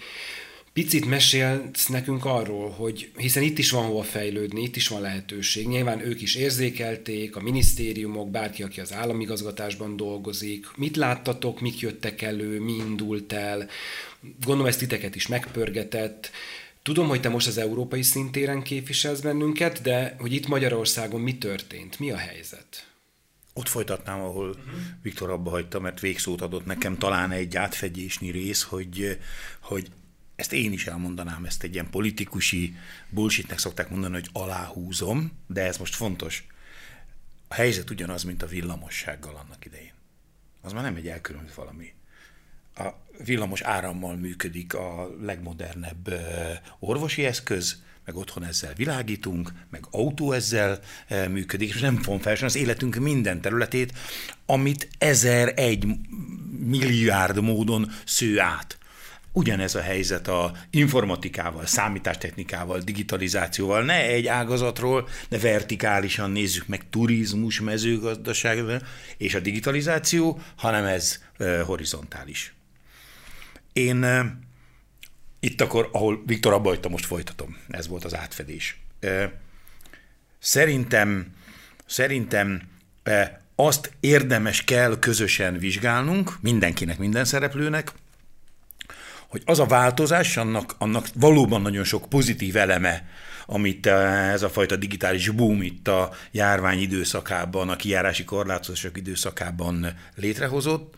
picit mesélsz nekünk arról, hogy hiszen itt is van hova fejlődni, itt is van lehetőség. Nyilván ők is érzékelték, a minisztériumok, bárki, aki az államigazgatásban dolgozik. Mit láttatok, mik jöttek elő, mi indult el? Gondolom ezt titeket is megpörgetett. Tudom, hogy te most az európai szintéren képviselsz bennünket, de hogy itt Magyarországon mi történt, mi a helyzet? Ott folytatnám, ahol uh-huh. Viktor abba hagyta, mert végszót adott nekem talán egy átfedésnyi rész, hogy, hogy ezt én is elmondanám, ezt egy ilyen politikusi bullshitnek szokták mondani, hogy aláhúzom, de ez most fontos. A helyzet ugyanaz, mint a villamossággal annak idején. Az már nem egy elkülönült valami a villamos árammal működik a legmodernebb orvosi eszköz, meg otthon ezzel világítunk, meg autó ezzel működik, és nem font fel az életünk minden területét, amit ezer egy milliárd módon sző át. Ugyanez a helyzet a informatikával, számítástechnikával, digitalizációval. Ne egy ágazatról, de vertikálisan nézzük meg turizmus, mezőgazdaság és a digitalizáció, hanem ez horizontális. Én itt akkor, ahol Viktor abba hagyta, most folytatom. Ez volt az átfedés. Szerintem, szerintem azt érdemes kell közösen vizsgálnunk, mindenkinek, minden szereplőnek, hogy az a változás, annak, annak valóban nagyon sok pozitív eleme, amit ez a fajta digitális boom itt a járvány időszakában, a kijárási korlátozások időszakában létrehozott,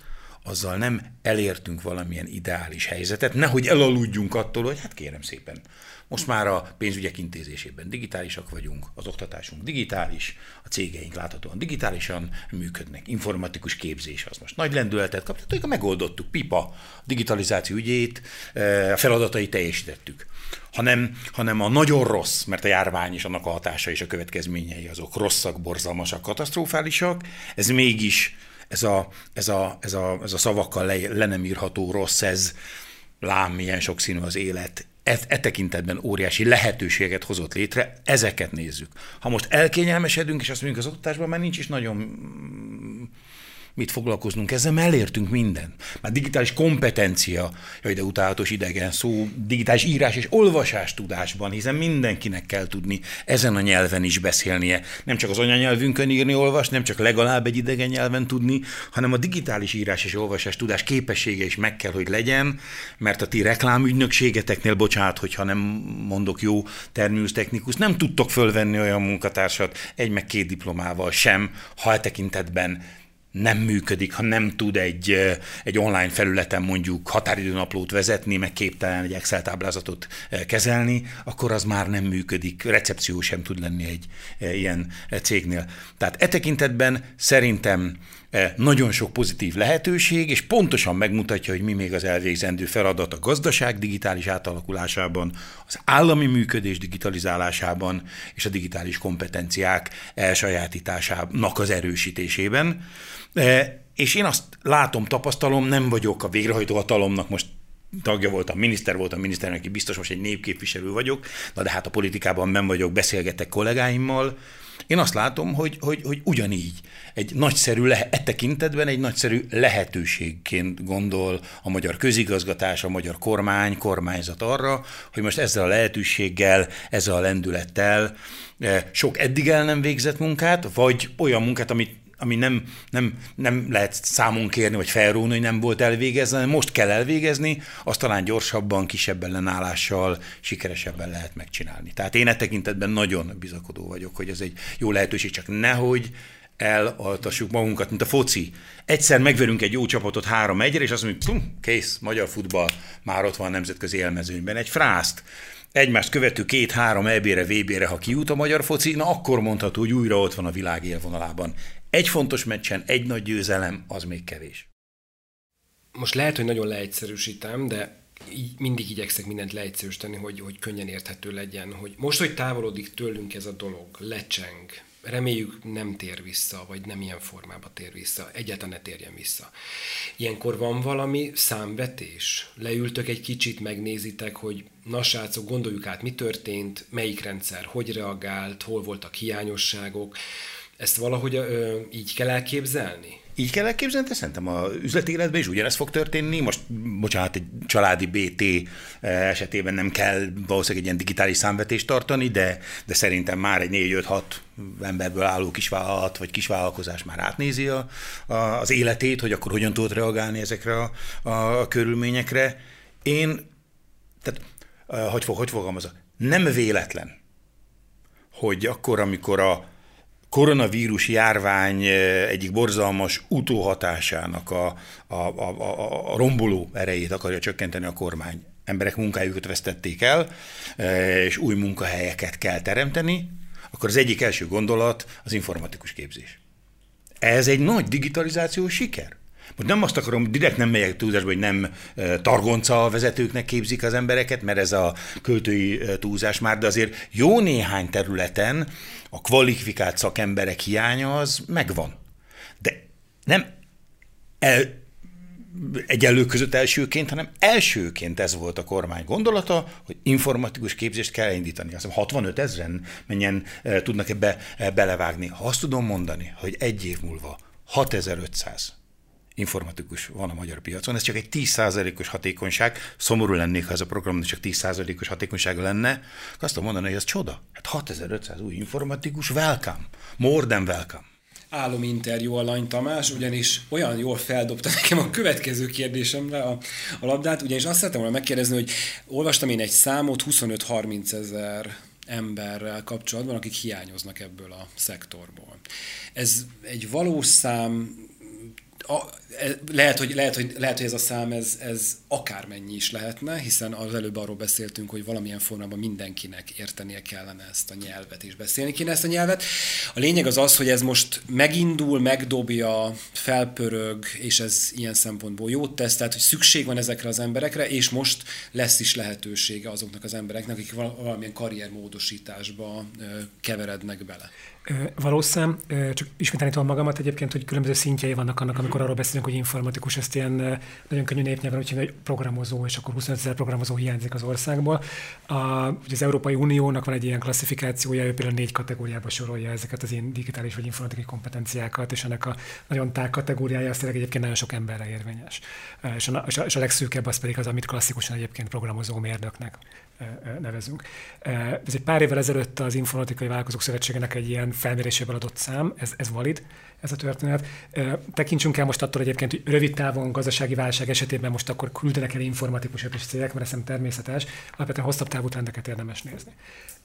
azzal nem elértünk valamilyen ideális helyzetet, nehogy elaludjunk attól, hogy hát kérem szépen, most már a pénzügyek intézésében digitálisak vagyunk, az oktatásunk digitális, a cégeink láthatóan digitálisan működnek, informatikus képzés az most nagy lendületet kapott, megoldottuk, pipa, digitalizáció ügyét, eh, a feladatai teljesítettük. Hanem, hanem a nagyon rossz, mert a járvány és annak a hatása és a következményei azok rosszak, borzalmasak, katasztrofálisak, ez mégis ez a, ez a, ez a, ez a szavakkal le, le nem írható rossz, ez. Lám, milyen sokszínű az élet, e, e tekintetben óriási lehetőséget hozott létre, ezeket nézzük. Ha most elkényelmesedünk, és azt mondjuk az oktatásban már nincs is nagyon mit foglalkoznunk ezzel, elértünk minden. Már digitális kompetencia, jaj, de utálatos idegen szó, digitális írás és olvasás tudásban, hiszen mindenkinek kell tudni ezen a nyelven is beszélnie. Nem csak az anyanyelvünkön írni, olvasni, nem csak legalább egy idegen nyelven tudni, hanem a digitális írás és olvasás tudás képessége is meg kell, hogy legyen, mert a ti reklámügynökségeteknél, bocsánat, hogyha nem mondok jó terminus technikus, nem tudtok fölvenni olyan munkatársat egy meg két diplomával sem, ha e tekintetben nem működik, ha nem tud egy, egy online felületen mondjuk határidőnaplót vezetni, meg képtelen egy Excel táblázatot kezelni, akkor az már nem működik, recepció sem tud lenni egy ilyen cégnél. Tehát e tekintetben szerintem nagyon sok pozitív lehetőség, és pontosan megmutatja, hogy mi még az elvégzendő feladat a gazdaság digitális átalakulásában, az állami működés digitalizálásában és a digitális kompetenciák elsajátításának az erősítésében. És én azt látom, tapasztalom, nem vagyok a végrehajtó hatalomnak most tagja voltam, miniszter voltam, miniszternek biztos most egy népképviselő vagyok, na de hát a politikában nem vagyok, beszélgetek kollégáimmal. Én azt látom, hogy, hogy, hogy ugyanígy egy nagyszerű, lehe, e tekintetben egy nagyszerű lehetőségként gondol a magyar közigazgatás, a magyar kormány, kormányzat arra, hogy most ezzel a lehetőséggel, ezzel a lendülettel sok eddig el nem végzett munkát, vagy olyan munkát, amit ami nem, nem, nem lehet számon kérni, vagy felróni, hogy nem volt elvégezve, hanem most kell elvégezni, azt talán gyorsabban, kisebb ellenállással, sikeresebben lehet megcsinálni. Tehát én e tekintetben nagyon bizakodó vagyok, hogy ez egy jó lehetőség, csak nehogy elaltassuk magunkat, mint a foci. Egyszer megverünk egy jó csapatot három egyre, és azt mondjuk, kész, magyar futball, már ott van a nemzetközi élmezőnyben. Egy frászt, egymást követő két-három EB-re, VB-re, ha kijut a magyar foci, na akkor mondható, hogy újra ott van a világ élvonalában. Egy fontos meccsen, egy nagy győzelem, az még kevés. Most lehet, hogy nagyon leegyszerűsítem, de így mindig igyekszek mindent leegyszerűsíteni, hogy, hogy könnyen érthető legyen, hogy most, hogy távolodik tőlünk ez a dolog, lecseng, reméljük nem tér vissza, vagy nem ilyen formába tér vissza, egyáltalán ne térjen vissza. Ilyenkor van valami számvetés? Leültök egy kicsit, megnézitek, hogy na srácok, gondoljuk át, mi történt, melyik rendszer hogy reagált, hol voltak hiányosságok, ezt valahogy ö, így kell elképzelni? Így kell elképzelni, de szerintem a üzleti életben is ugyanez fog történni. Most, bocsánat, egy családi BT esetében nem kell valószínűleg egy ilyen digitális számvetést tartani, de, de szerintem már egy 4-5-6 emberből álló kisvállalat vagy kisvállalkozás már átnézi a, a, az életét, hogy akkor hogyan tud reagálni ezekre a, a, a körülményekre. Én, tehát, hogy, fog, hogy fogalmazok, nem véletlen, hogy akkor, amikor a koronavírus járvány eh, egyik borzalmas utóhatásának a, a, a, a romboló erejét akarja csökkenteni a kormány. Emberek munkájukat vesztették el, eh, és új munkahelyeket kell teremteni, akkor az egyik első gondolat az informatikus képzés. Ez egy nagy digitalizációs siker. Most nem azt akarom, direkt nem megyek túlzásba, hogy nem targonca vezetőknek képzik az embereket, mert ez a költői túlzás már, de azért jó néhány területen a kvalifikált szakemberek hiánya az megvan. De nem el, egyenlő között elsőként, hanem elsőként ez volt a kormány gondolata, hogy informatikus képzést kell indítani. Azt hiszem 65 ezeren mennyien tudnak ebbe belevágni. Ha azt tudom mondani, hogy egy év múlva 6500 informatikus van a magyar piacon, ez csak egy 10%-os hatékonyság, szomorú lennék, ha ez a program csak 10%-os hatékonysága lenne, azt tudom mondani, hogy ez csoda. Hát 6500 új informatikus, welcome, more than welcome. Álom interjú a Lany Tamás, ugyanis olyan jól feldobta nekem a következő kérdésemre a, a labdát, ugyanis azt szerettem volna megkérdezni, hogy olvastam én egy számot, 25-30 ezer emberrel kapcsolatban, akik hiányoznak ebből a szektorból. Ez egy valós szám, a, lehet, hogy, lehet, hogy, lehet, hogy ez a szám ez, ez akármennyi is lehetne, hiszen az előbb arról beszéltünk, hogy valamilyen formában mindenkinek értenie kellene ezt a nyelvet, és beszélni kéne ezt a nyelvet. A lényeg az az, hogy ez most megindul, megdobja, felpörög, és ez ilyen szempontból jót tesz, tehát hogy szükség van ezekre az emberekre, és most lesz is lehetősége azoknak az embereknek, akik valamilyen karriermódosításba keverednek bele. Valószám, csak ismételni tudom magamat egyébként, hogy különböző szintjei vannak annak, amikor arról beszélünk, hogy informatikus, ezt ilyen nagyon könnyű népnyelven, hogy egy programozó, és akkor 25 ezer programozó hiányzik az országból. A, az Európai Uniónak van egy ilyen klasszifikációja, ő például négy kategóriába sorolja ezeket az ilyen digitális vagy informatikai kompetenciákat, és ennek a nagyon tág kategóriája az tényleg egyébként nagyon sok emberre érvényes. És a, és a legszűkebb az pedig az, amit klasszikusan egyébként programozó mérnöknek nevezünk. Ez egy pár évvel ezelőtt az Informatikai Vállalkozók Szövetségének egy ilyen felméréséből adott szám, ez, ez valid, ez a történet. Tekintsünk el most attól egyébként, hogy rövid távon gazdasági válság esetében most akkor küldenek el informatikusok és cégek, mert nem természetes, alapvetően hosszabb távú trendeket érdemes nézni.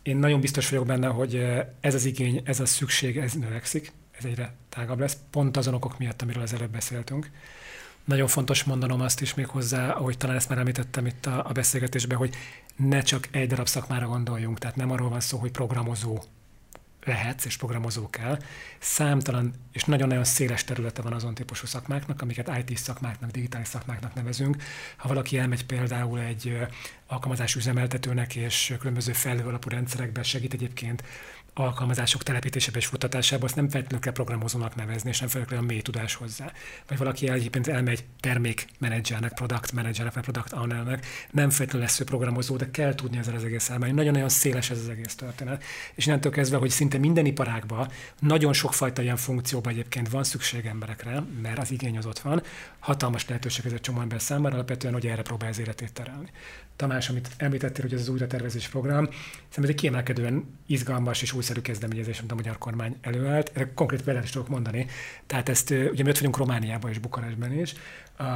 Én nagyon biztos vagyok benne, hogy ez az igény, ez a szükség, ez növekszik, ez egyre tágabb lesz, pont azon okok miatt, amiről az előbb beszéltünk. Nagyon fontos mondanom azt is még hozzá, ahogy talán ezt már említettem itt a, a beszélgetésben, hogy ne csak egy darab szakmára gondoljunk, tehát nem arról van szó, hogy programozó lehetsz és programozó kell. Számtalan és nagyon-nagyon széles területe van azon típusú szakmáknak, amiket IT szakmáknak, digitális szakmáknak nevezünk. Ha valaki elmegy például egy alkalmazás üzemeltetőnek és különböző felhő alapú rendszerekben segít egyébként alkalmazások telepítésébe és futtatásába, azt nem feltétlenül kell programozónak nevezni, és nem feltétlenül a mély tudás hozzá. Vagy valaki egyébként elmegy termékmenedzsernek, product managernek, vagy product ownernek, nem feltétlenül lesz ő programozó, de kell tudni ezzel az egész elmenni. Nagyon-nagyon széles ez az egész történet. És innentől kezdve, hogy szinte minden iparágban nagyon sokfajta ilyen funkcióban egyébként van szükség emberekre, mert az igény az ott van, hatalmas lehetőség ez egy csomó ember számára, alapvetően, hogy erre próbál az életét terelni. Tamás, amit említettél, hogy ez az újratervezés program, szerintem ez egy kiemelkedően izgalmas és újszerű kezdeményezés, amit a magyar kormány előállt. Erre konkrét példát is tudok mondani. Tehát ezt, ugye mi ott vagyunk Romániában és Bukarestben is,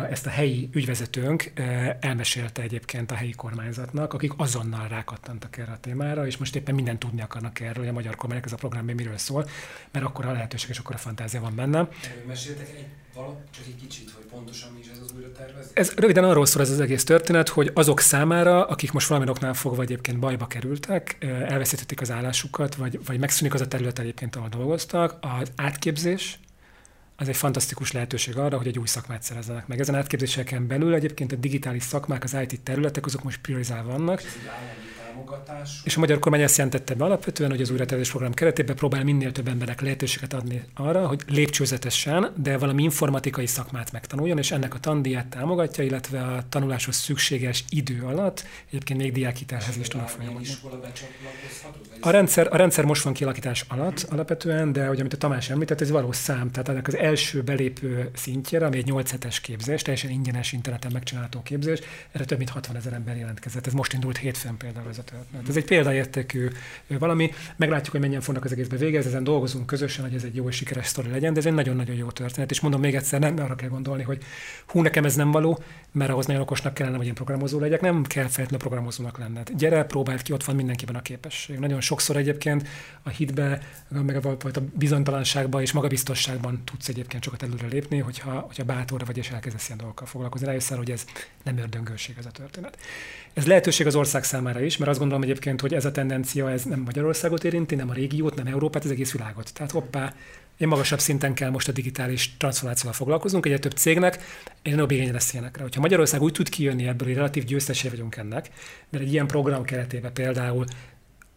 ezt a helyi ügyvezetőnk elmesélte egyébként a helyi kormányzatnak, akik azonnal rákattantak erre a témára, és most éppen mindent tudni akarnak erről, hogy a magyar kormánynak ez a program miről szól, mert akkor a lehetőség és akkor a fantázia van benne. Meséltek egy vala, csak egy kicsit, hogy pontosan mi is ez az újra tervezés? Ez röviden arról szól ez az egész történet, hogy azok számára, akik most valami oknál fogva egyébként bajba kerültek, elveszítették az állásukat, vagy, vagy megszűnik az a terület egyébként, ahol dolgoztak, az átképzés, az egy fantasztikus lehetőség arra, hogy egy új szakmát szerezzenek meg. Ezen átképzéseken belül egyébként a digitális szakmák, az IT területek, azok most priorizálva vannak. Támogatás. És a magyar kormány ezt jelentette be alapvetően, hogy az újratervezés program keretében próbál minél több embernek lehetőséget adni arra, hogy lépcsőzetesen, de valami informatikai szakmát megtanuljon, és ennek a tandíját támogatja, illetve a tanuláshoz szükséges idő alatt egyébként még diákhitelhez is tudnak folyamodni. A rendszer, a rendszer most van kialakítás alatt alapvetően, de hogy amit a Tamás említett, ez valós szám, tehát ennek az első belépő szintjére, ami egy 8 hetes képzés, teljesen ingyenes interneten megcsinálható képzés, erre több mint 60 ezer ember jelentkezett. Ez most indult hétfőn például ez a történet. Ez egy példaértékű valami. Meglátjuk, hogy mennyien fognak az egészbe végezni, ezen dolgozunk közösen, hogy ez egy jó és sikeres sztori legyen, de ez egy nagyon-nagyon jó történet. És mondom még egyszer, nem arra kell gondolni, hogy hú, nekem ez nem való, mert ahhoz nagyon okosnak kellene, hogy én programozó legyek, nem kell feltétlenül programozónak lenned. Gyere, próbáld ki, ott van mindenkiben a képesség. Nagyon sokszor egyébként a hitbe, meg a, a bizonytalanságban és magabiztosságban tudsz egyébként sokat előre lépni, hogyha, hogyha bátor vagy és elkezdesz ilyen dolgokkal foglalkozni. Rájössz hogy ez nem ördöngőség ez a történet. Ez lehetőség az ország számára is, mert azt gondolom egyébként, hogy ez a tendencia ez nem Magyarországot érinti, nem a régiót, nem Európát, az egész világot. Tehát hoppá, én magasabb szinten kell most a digitális transformációval foglalkozunk, egyre több cégnek egyre nagyobb igény lesz ilyenekre. Hogyha Magyarország úgy tud kijönni ebből, hogy relatív győztesé vagyunk ennek, mert egy ilyen program keretében például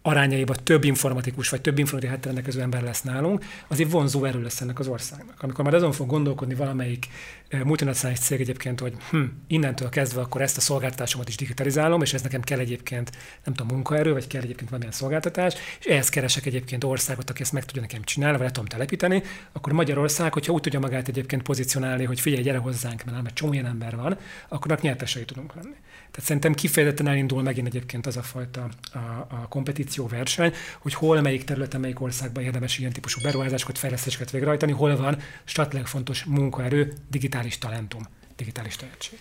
arányaiban több informatikus vagy több informatikai háttér rendelkező ember lesz nálunk, azért vonzó erő lesz ennek az országnak. Amikor már azon fog gondolkodni valamelyik multinacionális cég egyébként, hogy hm, innentől kezdve akkor ezt a szolgáltatásomat is digitalizálom, és ez nekem kell egyébként, nem tudom, munkaerő, vagy kell egyébként valamilyen szolgáltatás, és ehhez keresek egyébként országot, aki ezt meg tudja nekem csinálni, vagy le tudom telepíteni, akkor Magyarország, hogyha úgy tudja magát egyébként pozícionálni, hogy figyelj, gyere hozzánk, mert egy csomó ember van, akkor nyertesei tudunk lenni. Tehát szerintem kifejezetten elindul megint egyébként az a fajta a, a kompetíció verseny, hogy hol, melyik területen, melyik országban érdemes ilyen típusú beruházásokat, fejlesztéseket végrehajtani, hol van statileg fontos munkaerő, digitális talentum, digitális tehetség.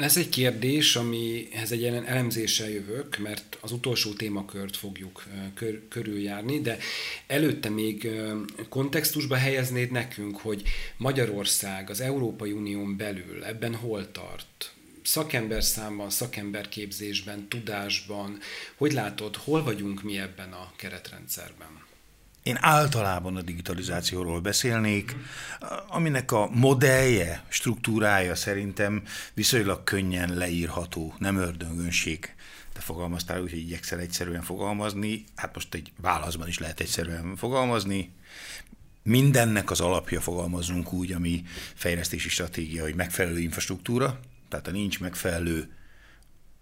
Ez egy kérdés, amihez egy elemzéssel jövök, mert az utolsó témakört fogjuk kör, körüljárni, de előtte még kontextusba helyeznéd nekünk, hogy Magyarország az Európai Unión belül ebben hol tart? Szakember számban, szakemberképzésben, tudásban, hogy látod, hol vagyunk mi ebben a keretrendszerben? Én általában a digitalizációról beszélnék, aminek a modellje, struktúrája szerintem viszonylag könnyen leírható, nem ördöngönség. Te fogalmaztál úgy, hogy igyekszel egyszerűen fogalmazni, hát most egy válaszban is lehet egyszerűen fogalmazni. Mindennek az alapja fogalmazunk úgy, ami fejlesztési stratégia, hogy megfelelő infrastruktúra, tehát ha nincs megfelelő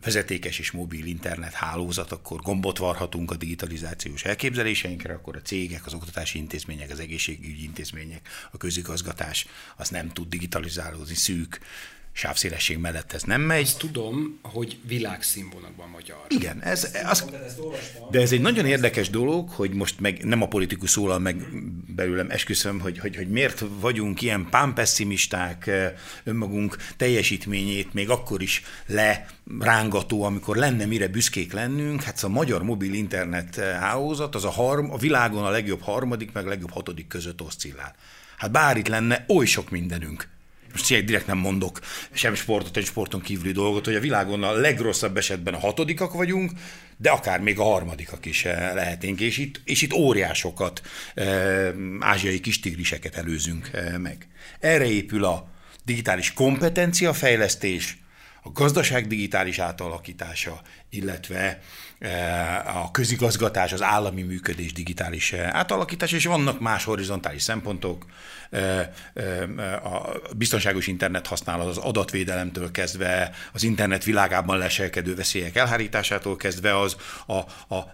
vezetékes és mobil internet hálózat, akkor gombot varhatunk a digitalizációs elképzeléseinkre, akkor a cégek, az oktatási intézmények, az egészségügyi intézmények, a közigazgatás az nem tud digitalizálódni szűk sávszélesség mellett ez nem megy. Azt tudom, hogy világszínvonalban magyar. Igen, ez, az, de ez egy nagyon érdekes dolog, hogy most meg nem a politikus szólal meg belőlem, esküszöm, hogy, hogy, hogy miért vagyunk ilyen pánpesszimisták eh, önmagunk teljesítményét még akkor is lerángató, amikor lenne mire büszkék lennünk. Hát a magyar mobil internet eh, hálózat az a, harm, a világon a legjobb harmadik, meg a legjobb hatodik között oszcillál. Hát bár itt lenne oly sok mindenünk, most direkt nem mondok sem sportot, egy sporton kívüli dolgot, hogy a világon a legrosszabb esetben a hatodikak vagyunk, de akár még a harmadikak is eh, lehetnénk, és itt, és itt óriásokat, eh, ázsiai kistigriseket előzünk eh, meg. Erre épül a digitális kompetenciafejlesztés, a gazdaság digitális átalakítása, illetve a közigazgatás, az állami működés digitális átalakítása, és vannak más horizontális szempontok, a biztonságos internet használat az adatvédelemtől kezdve, az internet világában leselkedő veszélyek elhárításától kezdve az a, a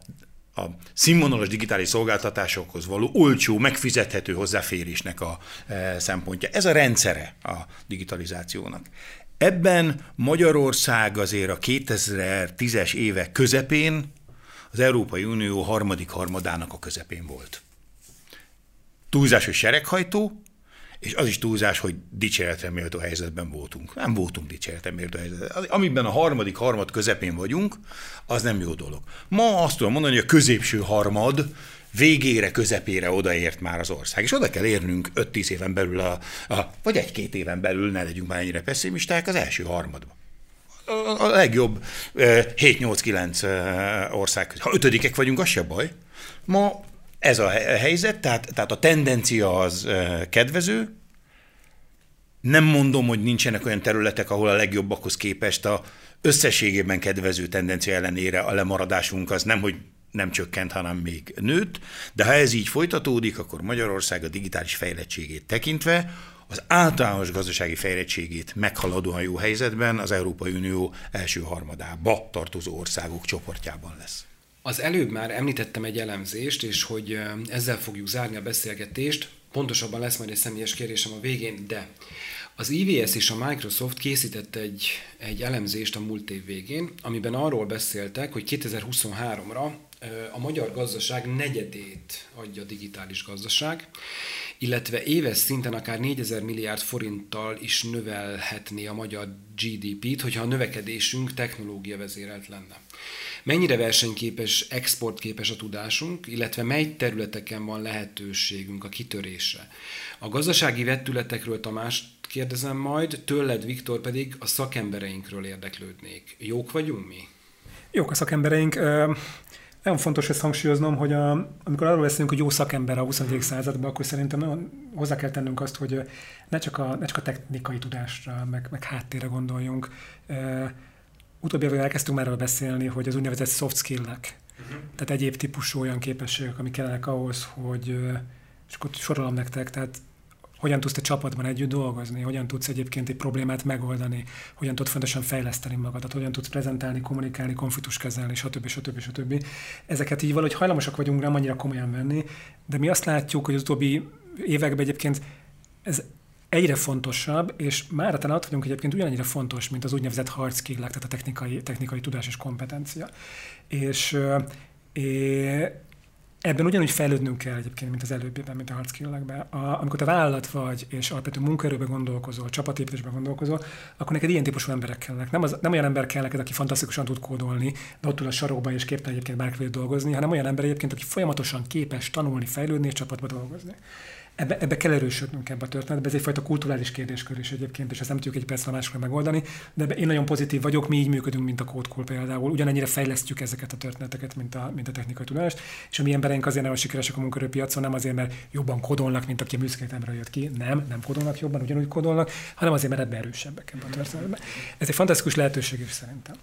a színvonalas digitális szolgáltatásokhoz való olcsó, megfizethető hozzáférésnek a szempontja. Ez a rendszere a digitalizációnak. Ebben Magyarország azért a 2010-es évek közepén az Európai Unió harmadik harmadának a közepén volt. Túlzás, hogy sereghajtó, és az is túlzás, hogy dicséretre méltó helyzetben voltunk. Nem voltunk dicséretre méltó helyzetben. Amiben a harmadik harmad közepén vagyunk, az nem jó dolog. Ma azt tudom mondani, hogy a középső harmad végére, közepére odaért már az ország. És oda kell érnünk 5-10 éven belül, a, a, vagy egy-két éven belül, ne legyünk már ennyire pessimisták, az első harmadba. A, a legjobb 7-8-9 ország Ha ötödikek vagyunk, az se baj. Ma ez a helyzet, tehát, tehát a tendencia az kedvező, nem mondom, hogy nincsenek olyan területek, ahol a legjobbakhoz képest a összességében kedvező tendencia ellenére a lemaradásunk az nem, hogy nem csökkent, hanem még nőtt, de ha ez így folytatódik, akkor Magyarország a digitális fejlettségét tekintve az általános gazdasági fejlettségét meghaladóan jó helyzetben az Európai Unió első harmadába tartozó országok csoportjában lesz. Az előbb már említettem egy elemzést, és hogy ezzel fogjuk zárni a beszélgetést. Pontosabban lesz majd egy személyes kérésem a végén, de az IVS és a Microsoft készített egy, egy elemzést a múlt év végén, amiben arról beszéltek, hogy 2023-ra a magyar gazdaság negyedét adja a digitális gazdaság, illetve éves szinten akár 4000 milliárd forinttal is növelhetné a magyar GDP-t, hogyha a növekedésünk technológia vezérelt lenne. Mennyire versenyképes, exportképes a tudásunk, illetve mely területeken van lehetőségünk a kitörésre. A gazdasági vetületekről Tamás kérdezem majd, tőled Viktor pedig a szakembereinkről érdeklődnék. Jók vagyunk mi? Jók a szakembereink. Nagyon fontos ezt hangsúlyoznom, hogy a, amikor arról beszélünk, hogy jó szakember a 21. században, akkor szerintem nagyon hozzá kell tennünk azt, hogy ne csak a, ne csak a technikai tudásra, meg, meg háttérre gondoljunk. Utóbbi években elkezdtünk már beszélni, hogy az úgynevezett soft skill-ek, uh-huh. tehát egyéb típusú olyan képességek, amik kellenek ahhoz, hogy, és akkor sorolom nektek, tehát hogyan tudsz te csapatban együtt dolgozni, hogyan tudsz egyébként egy problémát megoldani, hogyan tudsz fontosan fejleszteni magadat, hogyan tudsz prezentálni, kommunikálni, konfliktus kezelni, stb. stb. stb. Ezeket így valahogy hajlamosak vagyunk nem annyira komolyan venni, de mi azt látjuk, hogy az utóbbi években egyébként ez egyre fontosabb, és már talán ott vagyunk egyébként ugyanannyira fontos, mint az úgynevezett hard skill tehát a technikai, technikai tudás és kompetencia. És, és ebben ugyanúgy fejlődnünk kell egyébként, mint az előbbiben, mint a harckillekben. A, amikor te vállalat vagy, és alapvetően munkaerőben gondolkozol, csapatépítésben gondolkozol, akkor neked ilyen típusú emberek kellnek. Nem, az, nem olyan ember kell neked, aki fantasztikusan tud kódolni, de ott ül a sarokba és képtelen egyébként bárkivel dolgozni, hanem olyan ember egyébként, aki folyamatosan képes tanulni, fejlődni és csapatba dolgozni ebbe, ebbe kell erősödnünk ebbe a történetbe. Ez egyfajta kulturális kérdéskör is egyébként, és ezt nem tudjuk egy percre máskor megoldani, de én nagyon pozitív vagyok, mi így működünk, mint a Code például. Ugyanennyire fejlesztjük ezeket a történeteket, mint a, mint a technikai tudást, és a mi embereink azért nem sikeresek a munkaerőpiacon, nem azért, mert jobban kodolnak, mint aki a műszakegyetemről jött ki, nem, nem kodolnak jobban, ugyanúgy kodolnak, hanem azért, mert ebbe erősebbek ebben a történetben. Ez egy fantasztikus lehetőség is szerintem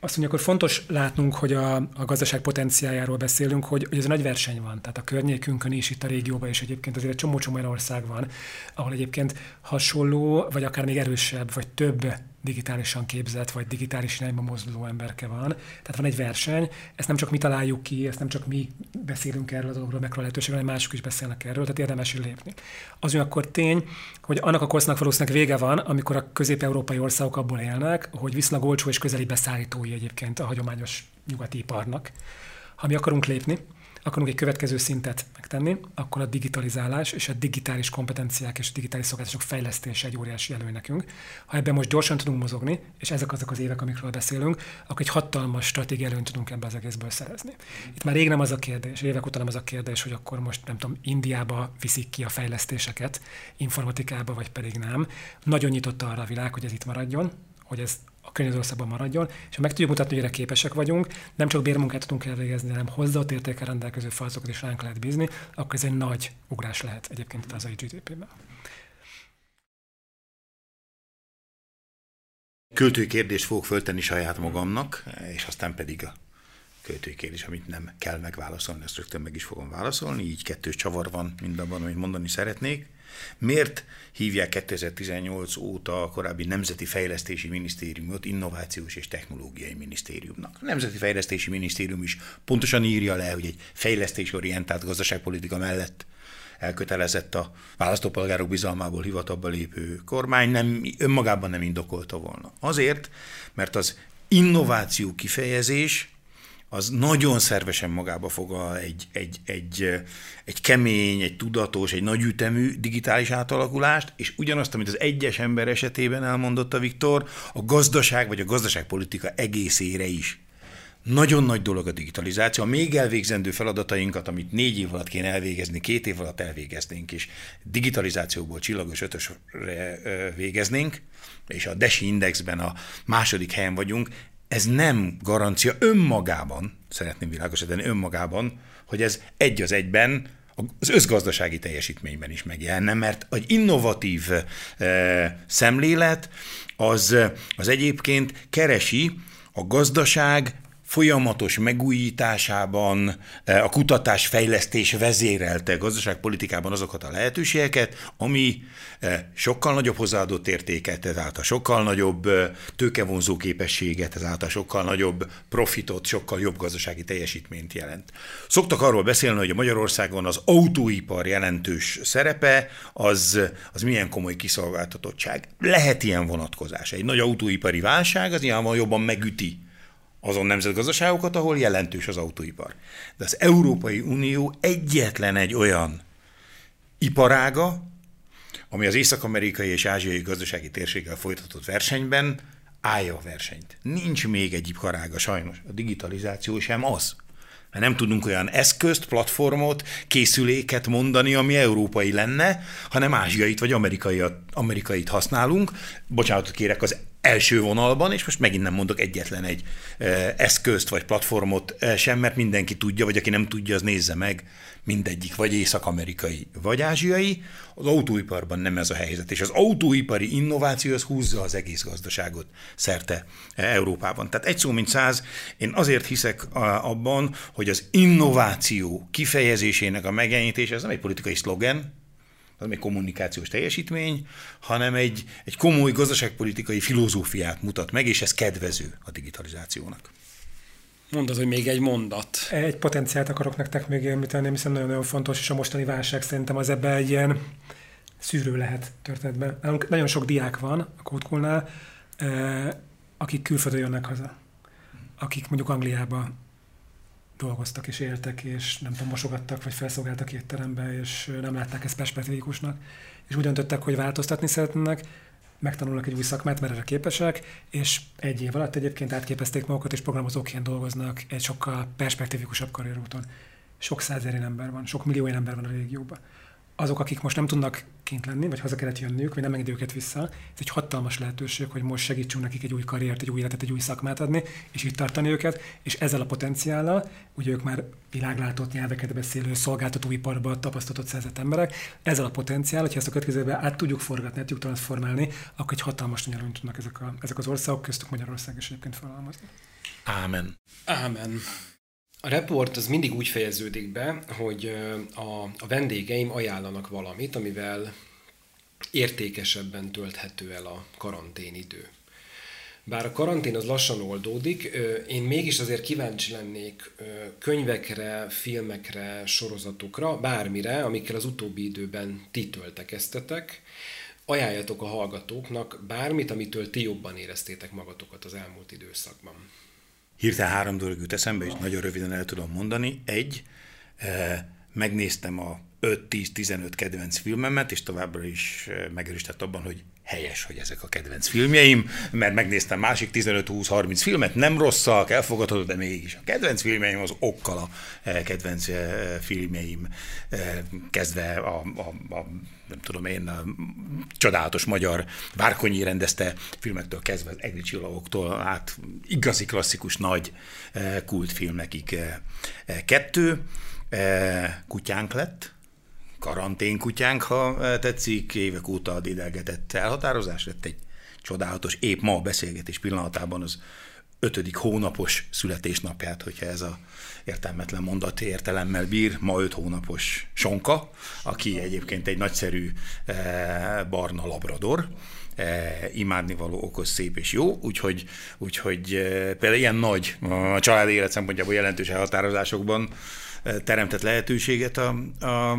azt mondja, akkor fontos látnunk, hogy a, a gazdaság potenciájáról beszélünk, hogy, hogy ez a nagy verseny van. Tehát a környékünkön is, itt a régióban is egyébként azért egy csomó-csomó olyan ország van, ahol egyébként hasonló, vagy akár még erősebb, vagy több digitálisan képzett, vagy digitális irányba mozduló emberke van. Tehát van egy verseny, ezt nem csak mi találjuk ki, ezt nem csak mi beszélünk erről a dologról, meg lehetőségről, hanem mások is beszélnek erről, tehát érdemes lépni. Az akkor tény, hogy annak a korszaknak valószínűleg vége van, amikor a közép-európai országok abból élnek, hogy viszonylag olcsó és közeli beszállítói egyébként a hagyományos nyugati iparnak. Ha mi akarunk lépni, akarunk egy következő szintet megtenni, akkor a digitalizálás és a digitális kompetenciák és a digitális szolgáltatások fejlesztése egy óriási elő nekünk. Ha ebben most gyorsan tudunk mozogni, és ezek azok az évek, amikről beszélünk, akkor egy hatalmas stratégiai előnyt tudunk ebbe az egészből szerezni. Itt már rég nem az a kérdés, évek óta nem az a kérdés, hogy akkor most nem tudom, Indiába viszik ki a fejlesztéseket, informatikába, vagy pedig nem. Nagyon nyitott arra a világ, hogy ez itt maradjon, hogy ez a környező országban maradjon, és ha meg tudjuk mutatni, hogy erre képesek vagyunk, nem csak bérmunkát tudunk elvégezni, hanem hozzáadott értékel rendelkező falcokat is ránk lehet bízni, akkor ez egy nagy ugrás lehet egyébként az hazai GDP-ben. Költői kérdést fogok föltenni saját magamnak, és aztán pedig a költői kérdés, amit nem kell megválaszolni, ezt rögtön meg is fogom válaszolni, így kettős csavar van mindabban, amit mondani szeretnék. Miért hívják 2018 óta a korábbi Nemzeti Fejlesztési Minisztériumot Innovációs és Technológiai Minisztériumnak? A Nemzeti Fejlesztési Minisztérium is pontosan írja le, hogy egy fejlesztésorientált gazdaságpolitika mellett elkötelezett a választópolgárok bizalmából hivatalba lépő kormány nem, önmagában nem indokolta volna. Azért, mert az innováció kifejezés az nagyon szervesen magába fogal egy, egy, egy, egy kemény, egy tudatos, egy nagyütemű digitális átalakulást, és ugyanazt, amit az egyes ember esetében elmondott a Viktor, a gazdaság vagy a gazdaságpolitika egészére is. Nagyon nagy dolog a digitalizáció. A még elvégzendő feladatainkat, amit négy év alatt kéne elvégezni, két év alatt elvégeznénk, és digitalizációból csillagos ötösre végeznénk, és a DESI Indexben a második helyen vagyunk, ez nem garancia önmagában, szeretném világosítani önmagában, hogy ez egy az egyben az összgazdasági teljesítményben is megjelenne, mert egy innovatív e, szemlélet az, az egyébként keresi a gazdaság folyamatos megújításában, e, a kutatás fejlesztés vezérelte gazdaságpolitikában azokat a lehetőségeket, ami e, sokkal nagyobb hozzáadott értéket, ezáltal sokkal nagyobb e, tőkevonzó képességet, ezáltal sokkal nagyobb profitot, sokkal jobb gazdasági teljesítményt jelent. Szoktak arról beszélni, hogy a Magyarországon az autóipar jelentős szerepe, az, az milyen komoly kiszolgáltatottság. Lehet ilyen vonatkozás. Egy nagy autóipari válság az nyilvánvalóan jobban megüti azon nemzetgazdaságokat, ahol jelentős az autóipar. De az Európai Unió egyetlen egy olyan iparága, ami az észak-amerikai és ázsiai gazdasági térséggel folytatott versenyben állja a versenyt. Nincs még egy iparága sajnos. A digitalizáció sem az. Mert nem tudunk olyan eszközt, platformot, készüléket mondani, ami európai lenne, hanem ázsiait vagy amerikait, amerikait használunk. Bocsánatot kérek az első vonalban, és most megint nem mondok egyetlen egy eszközt vagy platformot sem, mert mindenki tudja, vagy aki nem tudja, az nézze meg, mindegyik, vagy észak-amerikai, vagy ázsiai. Az autóiparban nem ez a helyzet, és az autóipari innováció az húzza az egész gazdaságot szerte Európában. Tehát egy szó mint száz, én azért hiszek abban, hogy az innováció kifejezésének a megjelenítése, ez nem egy politikai szlogen, nem egy kommunikációs teljesítmény, hanem egy, egy komoly gazdaságpolitikai filozófiát mutat meg, és ez kedvező a digitalizációnak. Mondod, hogy még egy mondat. Egy potenciált akarok nektek még említeni, hiszen nagyon-nagyon fontos, és a mostani válság szerintem az ebben egy ilyen szűrő lehet történetben. Nagyon sok diák van a Kódkulnál, eh, akik külföldön jönnek haza. Akik mondjuk Angliába dolgoztak és éltek, és nem tudom, mosogattak, vagy felszolgáltak étterembe, és nem látták ezt perspektívikusnak. És úgy döntöttek, hogy változtatni szeretnének, megtanulnak egy új szakmát, mert erre képesek, és egy év alatt egyébként átképezték magukat, és programozóként dolgoznak egy sokkal perspektívikusabb karrierúton. Sok százezer ember van, sok millió ember van a régióban azok, akik most nem tudnak kint lenni, vagy haza kellett jönniük, vagy nem engedi őket vissza, ez egy hatalmas lehetőség, hogy most segítsünk nekik egy új karriert, egy új életet, egy új szakmát adni, és itt tartani őket, és ezzel a potenciállal, ugye ők már világlátott nyelveket beszélő, szolgáltatóiparban tapasztalatot szerzett emberek, ezzel a potenciál, hogyha ezt a következőben át tudjuk forgatni, át tudjuk transformálni, akkor egy hatalmas nagy tudnak ezek, a, ezek az országok, köztük Magyarország is egyébként felalmazni. Ámen. Ámen. A report az mindig úgy fejeződik be, hogy a, a vendégeim ajánlanak valamit, amivel értékesebben tölthető el a karanténidő. Bár a karantén az lassan oldódik, én mégis azért kíváncsi lennék könyvekre, filmekre, sorozatokra, bármire, amikkel az utóbbi időben ti töltekeztetek. Ajánljatok a hallgatóknak bármit, amitől ti jobban éreztétek magatokat az elmúlt időszakban. Hirtelen három dolog jut eszembe, és nagyon röviden el tudom mondani. Egy, eh, megnéztem a 5-10-15 kedvenc filmemet, és továbbra is megerősített abban, hogy helyes, hogy ezek a kedvenc filmjeim, mert megnéztem másik 15-20-30 filmet, nem rosszak, elfogadható, de mégis a kedvenc filmjeim az okkal a kedvenc filmjeim, kezdve a, a, a nem tudom én, a csodálatos magyar Várkonyi rendezte filmektől kezdve az Egri csillagoktól át igazi klasszikus nagy kultfilmekig. Eh, eh, kettő, kutyánk lett, karantén kutyánk, ha tetszik, évek óta dédelgetett elhatározás lett egy csodálatos, épp ma a beszélgetés pillanatában az ötödik hónapos születésnapját, hogyha ez a értelmetlen mondat értelemmel bír, ma öt hónapos Sonka, aki egyébként egy nagyszerű e, barna labrador, e, imádnivaló, okos, szép és jó, úgyhogy, úgyhogy például ilyen nagy a család élet szempontjából jelentős elhatározásokban teremtett lehetőséget a, a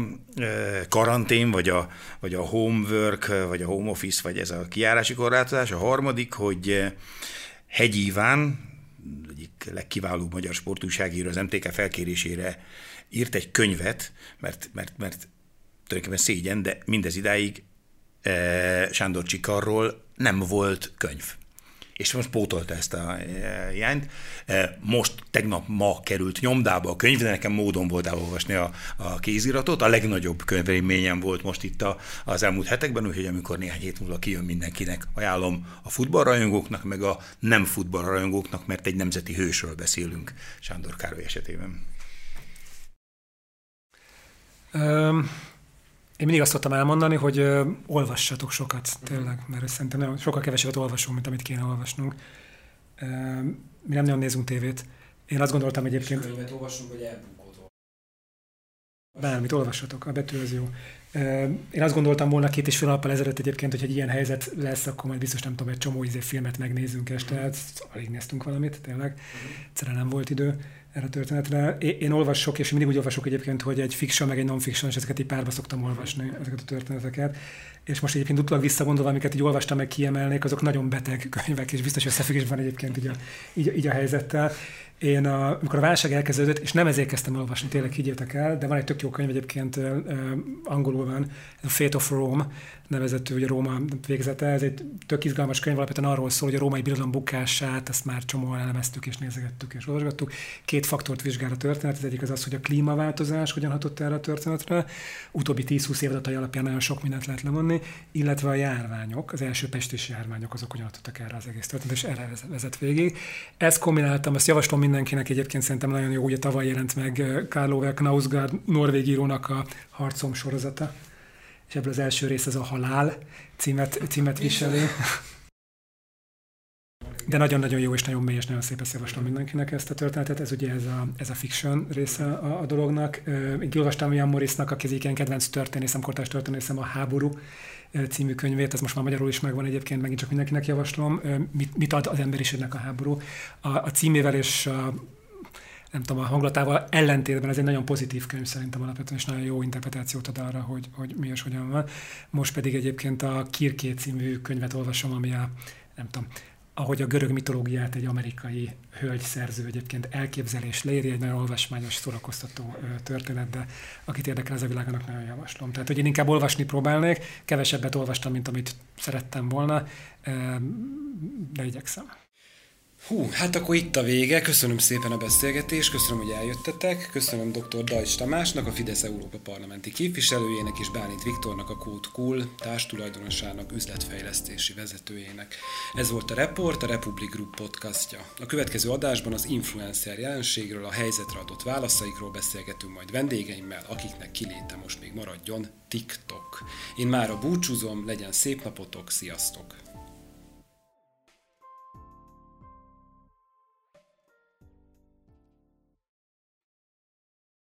karantén, vagy a, vagy a homework, vagy a home office, vagy ez a kiárási korlátozás. A harmadik, hogy Hegyi Iván, egyik legkiválóbb magyar sportúságíró az MTK felkérésére írt egy könyvet, mert, mert, mert tulajdonképpen szégyen, de mindez idáig e, Sándor Csikarról nem volt könyv és most pótolta ezt a e, hiányt. E, most tegnap ma került nyomdába a könyv, de nekem módon volt elolvasni a, a kéziratot. A legnagyobb könyvélményem volt most itt a, az elmúlt hetekben, úgyhogy amikor néhány hét múlva kijön mindenkinek, ajánlom a futballrajongóknak, meg a nem futballrajongóknak, mert egy nemzeti hősről beszélünk Sándor Károly esetében. Um én mindig azt szoktam elmondani, hogy ö, olvassatok sokat, tényleg, mert szerintem nem, sokkal kevesebbet olvasunk, mint amit kéne olvasnunk. Ö, mi nem nagyon nézünk tévét. Én azt gondoltam egyébként... Könyvet olvasunk, vagy elbukót Bármit olvassatok, a betű az jó. Én azt gondoltam volna két és fél nappal ezelőtt egyébként, hogy egy ilyen helyzet lesz, akkor majd biztos nem tudom, egy csomó izé filmet megnézünk este, hát alig néztünk valamit, tényleg. Egyszerűen nem volt idő erre a történetre. Én, olvasok, és mindig úgy olvasok egyébként, hogy egy fiction, meg egy non-fiction, és ezeket így párba szoktam olvasni, ezeket a történeteket. És most egyébként utólag visszagondolva, amiket így olvastam, meg kiemelnék, azok nagyon beteg könyvek, és biztos összefüggésben egyébként így a, így, így a helyzettel. Én, a, amikor a válság elkezdődött, és nem ezért kezdtem olvasni, tényleg higgyétek el, de van egy tök jó könyv egyébként, angolul van, a Fate of Rome, nevezetű, ugye Róma végzete. Ez egy tök izgalmas könyv, alapvetően arról szól, hogy a római birodalom bukását, ezt már csomóan elemeztük és nézegettük és olvasgattuk. Két faktort vizsgál a történet, az egyik az az, hogy a klímaváltozás hogyan hatott erre a történetre. Utóbbi 10-20 év adatai alapján nagyon sok mindent lehet lemondni, illetve a járványok, az első pestis járványok, azok hogyan hatottak erre az egész történet, és erre vezet végig. Ezt kombináltam, ezt javaslom mindenkinek, egyébként szerintem nagyon jó, ugye tavaly jelent meg Karl Ove Knausgaard, norvég írónak a Harcom sorozata és ebből az első rész az a halál címet, címet viseli. De nagyon-nagyon jó és nagyon mély és nagyon szép, ezt javaslom mindenkinek ezt a történetet. Ez ugye ez a, ez a fiction része a, a dolognak. Én olvastam Jan Morrisnak, aki az igen kedvenc történészem, kortárs történészem, a Háború című könyvét, ez most már magyarul is megvan egyébként, megint csak mindenkinek javaslom. Mit, mit ad az emberiségnek a háború? A, a címével és a nem tudom, a hangulatával ellentétben ez egy nagyon pozitív könyv szerintem alapvetően, és nagyon jó interpretációt ad arra, hogy, hogy mi és hogyan van. Most pedig egyébként a Kirké című könyvet olvasom, ami a, nem tudom, ahogy a görög mitológiát egy amerikai hölgy szerző egyébként elképzelés leírja, egy nagyon olvasmányos, szórakoztató történet, de akit érdekel ez a világ, annak nagyon javaslom. Tehát, hogy én inkább olvasni próbálnék, kevesebbet olvastam, mint amit szerettem volna, de igyekszem. Hú, hát akkor itt a vége. Köszönöm szépen a beszélgetést, köszönöm, hogy eljöttetek, köszönöm dr. Dajcs Tamásnak, a Fidesz Európa Parlamenti képviselőjének és Bálint Viktornak, a Code Cool társtulajdonosának, üzletfejlesztési vezetőjének. Ez volt a Report, a Republic Group podcastja. A következő adásban az influencer jelenségről, a helyzetre adott válaszaikról beszélgetünk majd vendégeimmel, akiknek kiléte most még maradjon TikTok. Én már a búcsúzom, legyen szép napotok, sziasztok!